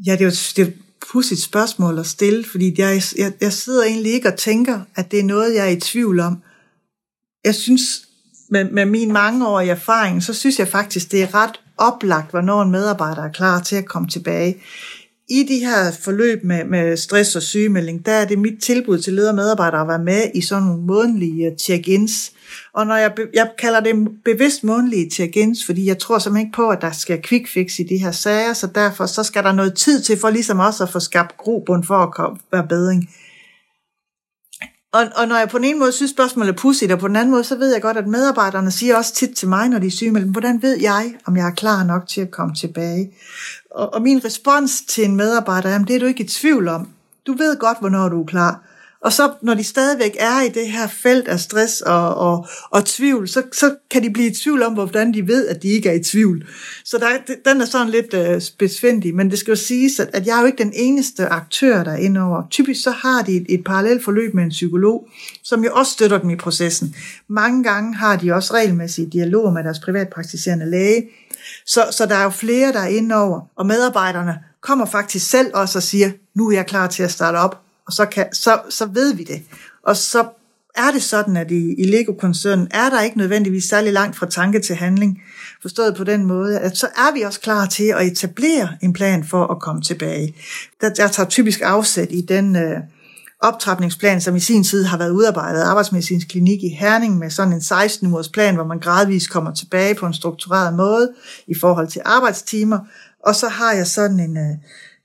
Ja, det er jo det er et pudsigt spørgsmål at stille, fordi jeg, jeg, jeg sidder egentlig ikke og tænker, at det er noget, jeg er i tvivl om. Jeg synes, med, med min mangeårige erfaring, så synes jeg faktisk, det er ret oplagt, hvornår en medarbejder er klar til at komme tilbage. I de her forløb med, med stress og sygemelding, der er det mit tilbud til ledere og medarbejdere at være med i sådan nogle månedlige øh, check-ins. Og når jeg, jeg kalder det bevidst månedlige check-ins, fordi jeg tror simpelthen ikke på, at der skal quick fix i de her sager, så derfor så skal der noget tid til for ligesom også at få skabt grobund for at være bedring. Og, og når jeg på den ene måde synes, spørgsmålet er pudsigt, og på den anden måde, så ved jeg godt, at medarbejderne siger også tit til mig, når de er sygemeldt, hvordan ved jeg, om jeg er klar nok til at komme tilbage? Og, og min respons til en medarbejder er, det er du ikke i tvivl om. Du ved godt, hvornår du er klar. Og så når de stadigvæk er i det her felt af stress og, og, og tvivl, så, så kan de blive i tvivl om, hvordan de ved, at de ikke er i tvivl. Så der, den er sådan lidt øh, uh, besvindig, men det skal jo siges, at, at jeg er jo ikke den eneste aktør, der er inde over. Typisk så har de et, et parallelt forløb med en psykolog, som jo også støtter dem i processen. Mange gange har de også regelmæssige dialoger med deres privatpraktiserende læge, så, så der er jo flere, der er inde over, og medarbejderne kommer faktisk selv også og siger, nu er jeg klar til at starte op, og så, kan, så, så ved vi det. Og så er det sådan, at i, i Lego-koncernen er der ikke nødvendigvis særlig langt fra tanke til handling, forstået på den måde, at så er vi også klar til at etablere en plan for at komme tilbage. Der, der tager typisk afsæt i den øh, optrapningsplan, som i sin tid har været udarbejdet af Arbejdsmedicinsk Klinik i Herning med sådan en 16-ugers plan, hvor man gradvist kommer tilbage på en struktureret måde i forhold til arbejdstimer. Og så har jeg sådan en... Øh,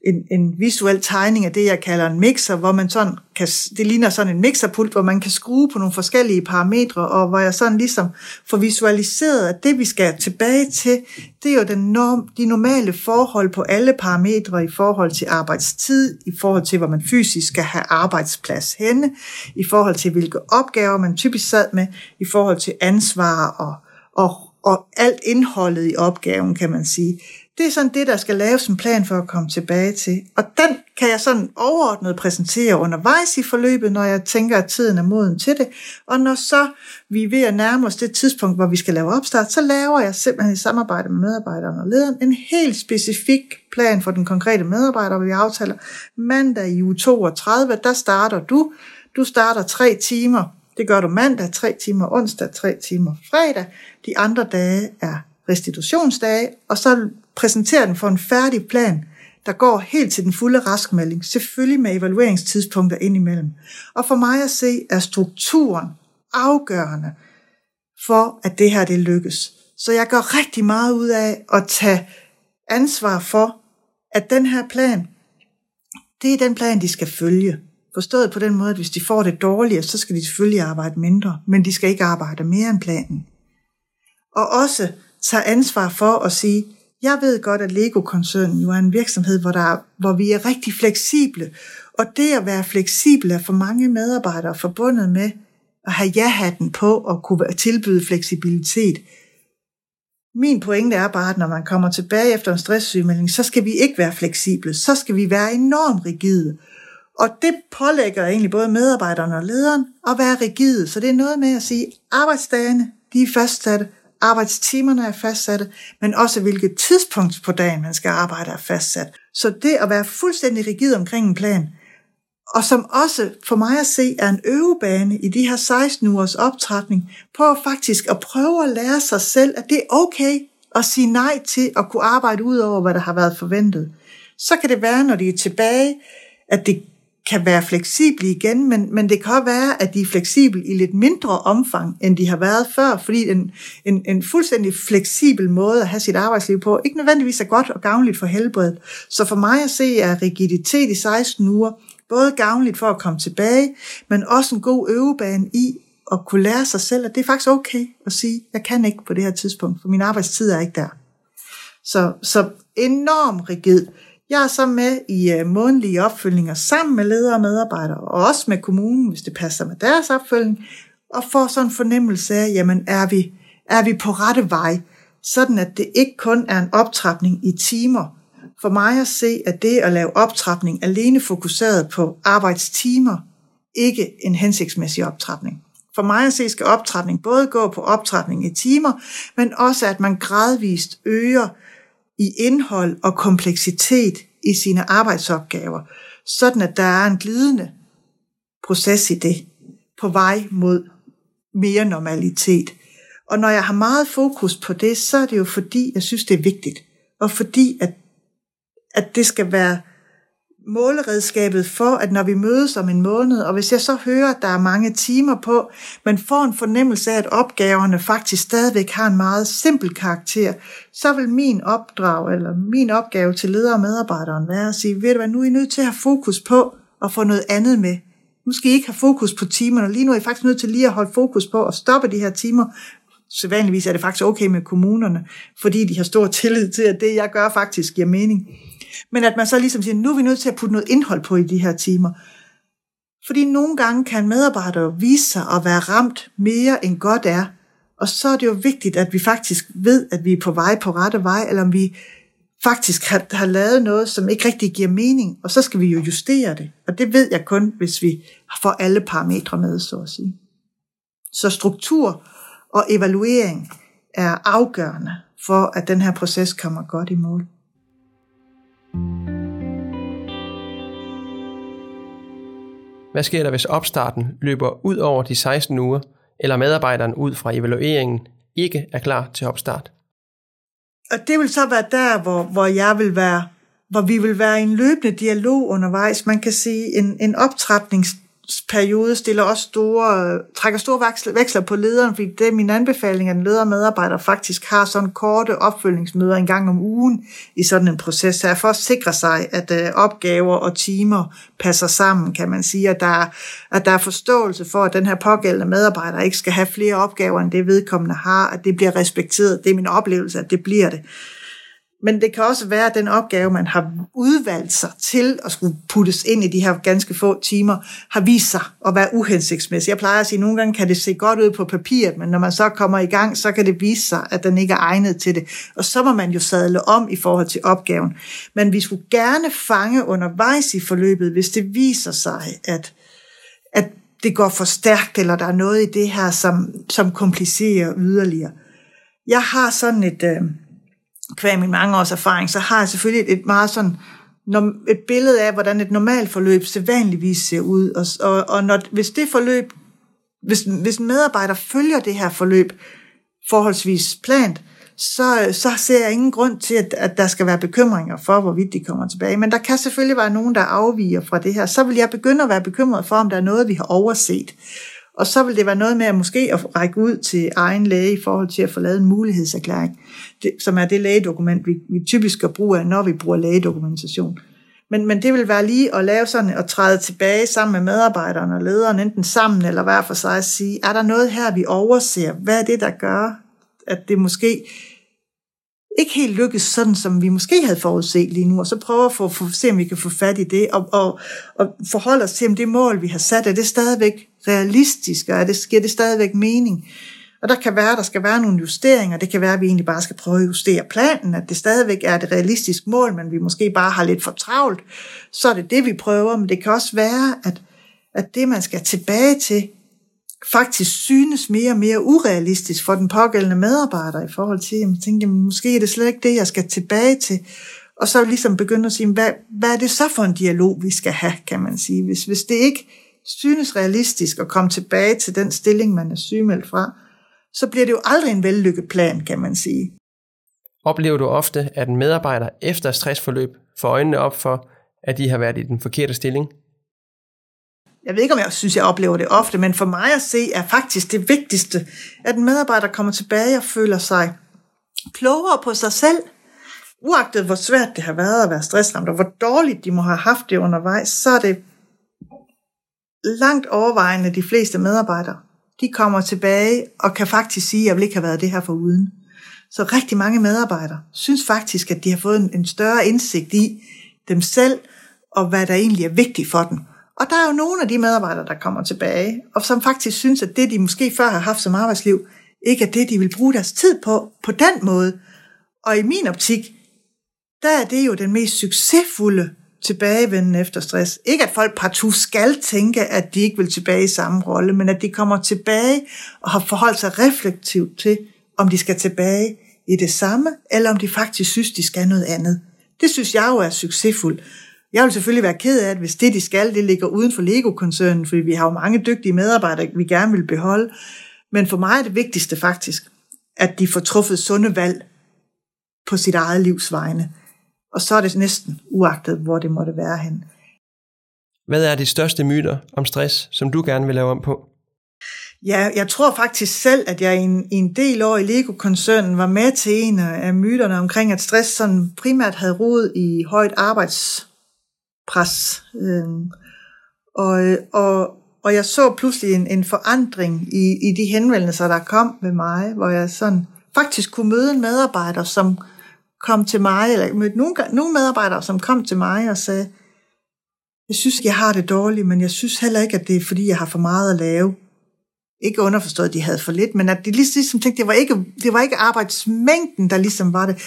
en, en visuel tegning af det, jeg kalder en mixer, hvor man sådan kan, det ligner sådan en mixerpult, hvor man kan skrue på nogle forskellige parametre, og hvor jeg sådan ligesom får visualiseret, at det vi skal tilbage til, det er jo den norm, de normale forhold på alle parametre i forhold til arbejdstid, i forhold til, hvor man fysisk skal have arbejdsplads henne, i forhold til, hvilke opgaver man typisk sad med, i forhold til ansvar og, og, og alt indholdet i opgaven, kan man sige. Det er sådan det, der skal laves en plan for at komme tilbage til. Og den kan jeg sådan overordnet præsentere undervejs i forløbet, når jeg tænker, at tiden er moden til det. Og når så vi er ved at nærme os det tidspunkt, hvor vi skal lave opstart, så laver jeg simpelthen i samarbejde med medarbejderne og lederen en helt specifik plan for den konkrete medarbejder, hvor vi aftaler mandag i uge 32, der starter du. Du starter tre timer. Det gør du mandag, tre timer onsdag, tre timer fredag. De andre dage er restitutionsdage, og så præsentere den for en færdig plan, der går helt til den fulde raskmelding, selvfølgelig med evalueringstidspunkter indimellem. Og for mig at se, er strukturen afgørende for, at det her det lykkes. Så jeg gør rigtig meget ud af at tage ansvar for, at den her plan, det er den plan, de skal følge. Forstået på den måde, at hvis de får det dårligere, så skal de selvfølgelig arbejde mindre, men de skal ikke arbejde mere end planen. Og også tage ansvar for at sige, jeg ved godt, at Lego-koncernen jo er en virksomhed, hvor, der, hvor vi er rigtig fleksible. Og det at være fleksibel er for mange medarbejdere forbundet med at have ja-hatten på og kunne tilbyde fleksibilitet. Min pointe er bare, at når man kommer tilbage efter en stresssygemelding, så skal vi ikke være fleksible. Så skal vi være enormt rigide. Og det pålægger egentlig både medarbejderne og lederen at være rigide. Så det er noget med at sige, at arbejdsdagene de er fastsatte, arbejdstimerne er fastsatte, men også hvilket tidspunkt på dagen man skal arbejde er fastsat. Så det at være fuldstændig rigid omkring en plan, og som også for mig at se er en øvebane i de her 16 ugers optrætning, på faktisk at prøve at lære sig selv, at det er okay at sige nej til at kunne arbejde ud over, hvad der har været forventet. Så kan det være, når de er tilbage, at det kan være fleksible igen, men, men det kan også være, at de er fleksible i lidt mindre omfang, end de har været før, fordi en, en, en fuldstændig fleksibel måde at have sit arbejdsliv på, ikke nødvendigvis er godt og gavnligt for helbredet. Så for mig at se er rigiditet i 16 uger både gavnligt for at komme tilbage, men også en god øvebane i at kunne lære sig selv, at det er faktisk okay at sige, jeg kan ikke på det her tidspunkt, for min arbejdstid er ikke der. Så, så enormt rigid. Jeg er så med i øh, månedlige opfølgninger sammen med ledere og medarbejdere, og også med kommunen, hvis det passer med deres opfølgning, og får sådan en fornemmelse af, jamen er vi, er vi på rette vej, sådan at det ikke kun er en optrapning i timer. For mig at se, at det at lave optrapning alene fokuseret på arbejdstimer, ikke en hensigtsmæssig optrapning. For mig at se skal optrapning både gå på optrapning i timer, men også at man gradvist øger i indhold og kompleksitet i sine arbejdsopgaver, sådan at der er en glidende proces i det på vej mod mere normalitet. Og når jeg har meget fokus på det, så er det jo fordi, jeg synes, det er vigtigt. Og fordi, at, at det skal være måleredskabet for, at når vi mødes om en måned, og hvis jeg så hører, at der er mange timer på, men får en fornemmelse af, at opgaverne faktisk stadigvæk har en meget simpel karakter, så vil min opdrag, eller min opgave til ledere og medarbejdere være at sige, ved du hvad, nu er I nødt til at have fokus på at få noget andet med. Nu skal I ikke have fokus på timerne, lige nu er I faktisk nødt til lige at holde fokus på at stoppe de her timer, sædvanligvis er det faktisk okay med kommunerne, fordi de har stor tillid til, at det, jeg gør, faktisk giver mening. Men at man så ligesom siger, nu er vi nødt til at putte noget indhold på i de her timer. Fordi nogle gange kan medarbejdere vise sig at være ramt mere end godt er. Og så er det jo vigtigt, at vi faktisk ved, at vi er på vej på rette vej, eller om vi faktisk har, har lavet noget, som ikke rigtig giver mening, og så skal vi jo justere det. Og det ved jeg kun, hvis vi får alle parametre med, så at sige. Så struktur og evaluering er afgørende for, at den her proces kommer godt i mål. Hvad sker der, hvis opstarten løber ud over de 16 uger, eller medarbejderen ud fra evalueringen ikke er klar til opstart? Og det vil så være der, hvor, hvor jeg vil være, hvor vi vil være i en løbende dialog undervejs. Man kan sige, en, en optrapnings periode stiller også store, trækker store veksler på lederen, fordi det er min anbefaling, at en leder og medarbejder faktisk har sådan korte opfølgningsmøder en gang om ugen i sådan en proces her, for at sikre sig, at øh, opgaver og timer passer sammen, kan man sige, at der, at der er forståelse for, at den her pågældende medarbejder ikke skal have flere opgaver, end det vedkommende har, at det bliver respekteret. Det er min oplevelse, at det bliver det. Men det kan også være, at den opgave, man har udvalgt sig til at skulle puttes ind i de her ganske få timer, har vist sig at være uhensigtsmæssig. Jeg plejer at sige, at nogle gange kan det se godt ud på papiret, men når man så kommer i gang, så kan det vise sig, at den ikke er egnet til det. Og så må man jo sadle om i forhold til opgaven. Men vi skulle gerne fange undervejs i forløbet, hvis det viser sig, at, at det går for stærkt, eller der er noget i det her, som, som komplicerer yderligere. Jeg har sådan et... Øh, kvæg min mange års erfaring, så har jeg selvfølgelig et, meget sådan et billede af, hvordan et normalt forløb sædvanligvis ser ud. Og, og, og når, hvis det forløb, hvis, hvis en medarbejder følger det her forløb forholdsvis plant, så, så ser jeg ingen grund til, at, at der skal være bekymringer for, hvorvidt de kommer tilbage. Men der kan selvfølgelig være nogen, der afviger fra det her. Så vil jeg begynde at være bekymret for, om der er noget, vi har overset. Og så vil det være noget med at måske at række ud til egen læge i forhold til at få lavet en mulighedserklæring, det, som er det lægedokument, vi, vi typisk skal bruge når vi bruger lægedokumentation. Men, men det vil være lige at lave sådan, at træde tilbage sammen med medarbejderne og lederen, enten sammen eller hver for sig, at sige, er der noget her, vi overser? Hvad er det, der gør, at det måske ikke helt lykkes sådan, som vi måske havde forudset lige nu, og så prøver at få, for, se, om vi kan få fat i det, og, og, og forholde os til, om det mål, vi har sat, er det stadigvæk realistisk, og er det, giver det stadigvæk mening? Og der kan være, der skal være nogle justeringer, det kan være, at vi egentlig bare skal prøve at justere planen, at det stadigvæk er et realistisk mål, men vi måske bare har lidt for travlt, så er det det, vi prøver, men det kan også være, at, at det, man skal tilbage til, faktisk synes mere og mere urealistisk for den pågældende medarbejder i forhold til, at tænke, måske er det slet ikke det, jeg skal tilbage til. Og så ligesom begynde at sige, hvad, hvad er det så for en dialog, vi skal have, kan man sige. Hvis, hvis det ikke synes realistisk at komme tilbage til den stilling, man er sygemeldt fra, så bliver det jo aldrig en vellykket plan, kan man sige. Oplever du ofte, at en medarbejder efter stressforløb får øjnene op for, at de har været i den forkerte stilling? Jeg ved ikke, om jeg synes, jeg oplever det ofte, men for mig at se, er faktisk det vigtigste, at en medarbejder kommer tilbage og føler sig klogere på sig selv, uagtet hvor svært det har været at være stressramt, og hvor dårligt de må have haft det undervejs, så er det langt overvejende de fleste medarbejdere, de kommer tilbage og kan faktisk sige, at jeg vil ikke have været det her for uden. Så rigtig mange medarbejdere synes faktisk, at de har fået en, større indsigt i dem selv, og hvad der egentlig er vigtigt for dem. Og der er jo nogle af de medarbejdere, der kommer tilbage, og som faktisk synes, at det, de måske før har haft som arbejdsliv, ikke er det, de vil bruge deres tid på, på den måde. Og i min optik, der er det jo den mest succesfulde tilbagevenden efter stress. Ikke at folk partout skal tænke, at de ikke vil tilbage i samme rolle, men at de kommer tilbage og har forholdt sig reflektivt til, om de skal tilbage i det samme, eller om de faktisk synes, de skal noget andet. Det synes jeg jo er succesfuldt. Jeg vil selvfølgelig være ked af, at hvis det, de skal, det ligger uden for Lego-koncernen, fordi vi har jo mange dygtige medarbejdere, vi gerne vil beholde. Men for mig er det vigtigste faktisk, at de får truffet sunde valg på sit eget livs vegne. Og så er det næsten uagtet, hvor det måtte være hen. Hvad er de største myter om stress, som du gerne vil lave om på? Ja, jeg tror faktisk selv, at jeg i en, i en del år i Lego-koncernen var med til en af myterne omkring, at stress sådan primært havde rod i højt pres. Øh, og, og, og jeg så pludselig en, en forandring i, i de henvendelser, der kom ved mig, hvor jeg sådan faktisk kunne møde en medarbejder, som kom til mig, eller mødte nogle, nogle medarbejdere, som kom til mig og sagde, jeg synes, jeg har det dårligt, men jeg synes heller ikke, at det er, fordi jeg har for meget at lave. Ikke underforstået, at de havde for lidt, men at de ligesom tænkte, det var ikke, det var ikke arbejdsmængden, der ligesom var det.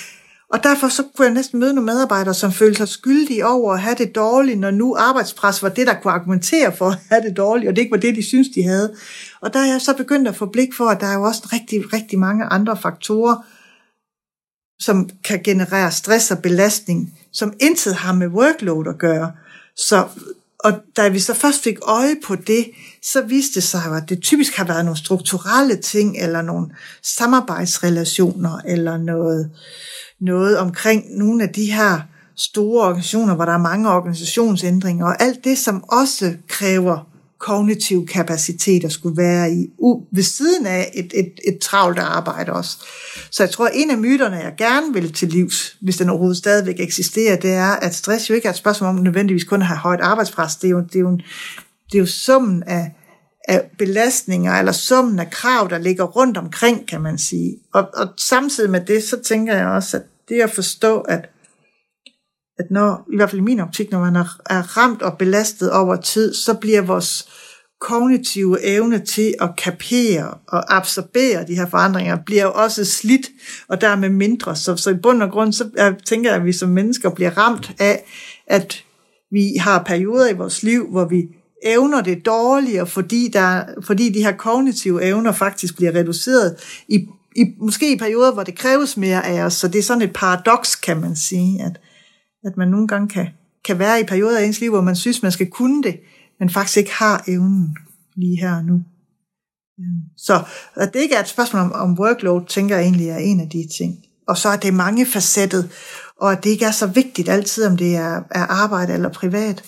Og derfor så kunne jeg næsten møde nogle medarbejdere, som følte sig skyldige over at have det dårligt, når nu arbejdspres var det, der kunne argumentere for at have det dårligt, og det ikke var det, de synes de havde. Og der er jeg så begyndt at få blik for, at der er jo også rigtig, rigtig mange andre faktorer, som kan generere stress og belastning, som intet har med workload at gøre. Så, og da vi så først fik øje på det, så viste det sig, at det typisk har været nogle strukturelle ting, eller nogle samarbejdsrelationer, eller noget, noget omkring nogle af de her store organisationer, hvor der er mange organisationsændringer, og alt det, som også kræver kognitiv kapacitet at skulle være i, u, ved siden af et, et, et travlt arbejde også. Så jeg tror, at en af myterne, jeg gerne vil til livs, hvis den overhovedet stadigvæk eksisterer, det er, at stress jo ikke er et spørgsmål om nødvendigvis kun at have højt arbejdspres. Det er jo, det er jo, det er jo summen af, af belastninger, eller summen af krav, der ligger rundt omkring, kan man sige. Og, og samtidig med det, så tænker jeg også, at det at forstå, at at når, i hvert fald i min optik, når man er, er ramt og belastet over tid, så bliver vores kognitive evne til at kapere og absorbere de her forandringer, bliver jo også slidt, og dermed mindre. Så, så i bund og grund, så jeg tænker jeg, at vi som mennesker bliver ramt af, at vi har perioder i vores liv, hvor vi evner det dårligere, fordi, der, fordi de her kognitive evner faktisk bliver reduceret i, i, måske i perioder, hvor det kræves mere af os. Så det er sådan et paradoks, kan man sige, at, at man nogle gange kan, kan være i perioder af ens liv, hvor man synes, man skal kunne det, men faktisk ikke har evnen lige her og nu. Øhm, så at det ikke er et spørgsmål om, om workload, tænker jeg egentlig er en af de ting. Og så er det mange facettet, og at det ikke er så vigtigt altid, om det er, er arbejde eller privat.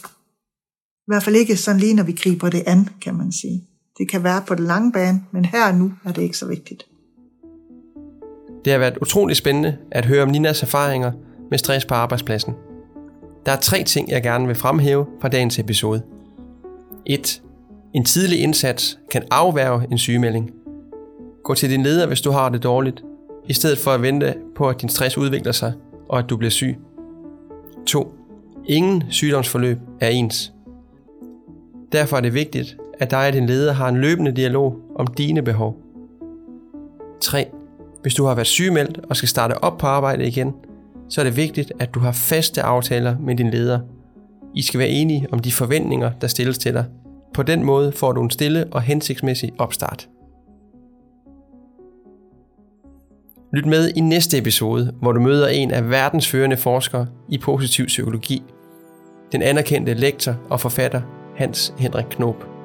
I hvert fald ikke sådan lige, når vi griber det an, kan man sige. Det kan være på den lange bane, men her og nu er det ikke så vigtigt. Det har været utrolig spændende at høre om Ninas erfaringer med stress på arbejdspladsen. Der er tre ting, jeg gerne vil fremhæve fra dagens episode. 1. En tidlig indsats kan afværge en sygemelding. Gå til din leder, hvis du har det dårligt, i stedet for at vente på, at din stress udvikler sig, og at du bliver syg. 2. Ingen sygdomsforløb er ens. Derfor er det vigtigt, at dig og din leder har en løbende dialog om dine behov. 3. Hvis du har været sygemeldt og skal starte op på arbejde igen, så er det vigtigt, at du har faste aftaler med din leder. I skal være enige om de forventninger, der stilles til dig. På den måde får du en stille og hensigtsmæssig opstart. Lyt med i næste episode, hvor du møder en af verdens førende forskere i positiv psykologi. Den anerkendte lektor og forfatter Hans Henrik Knob.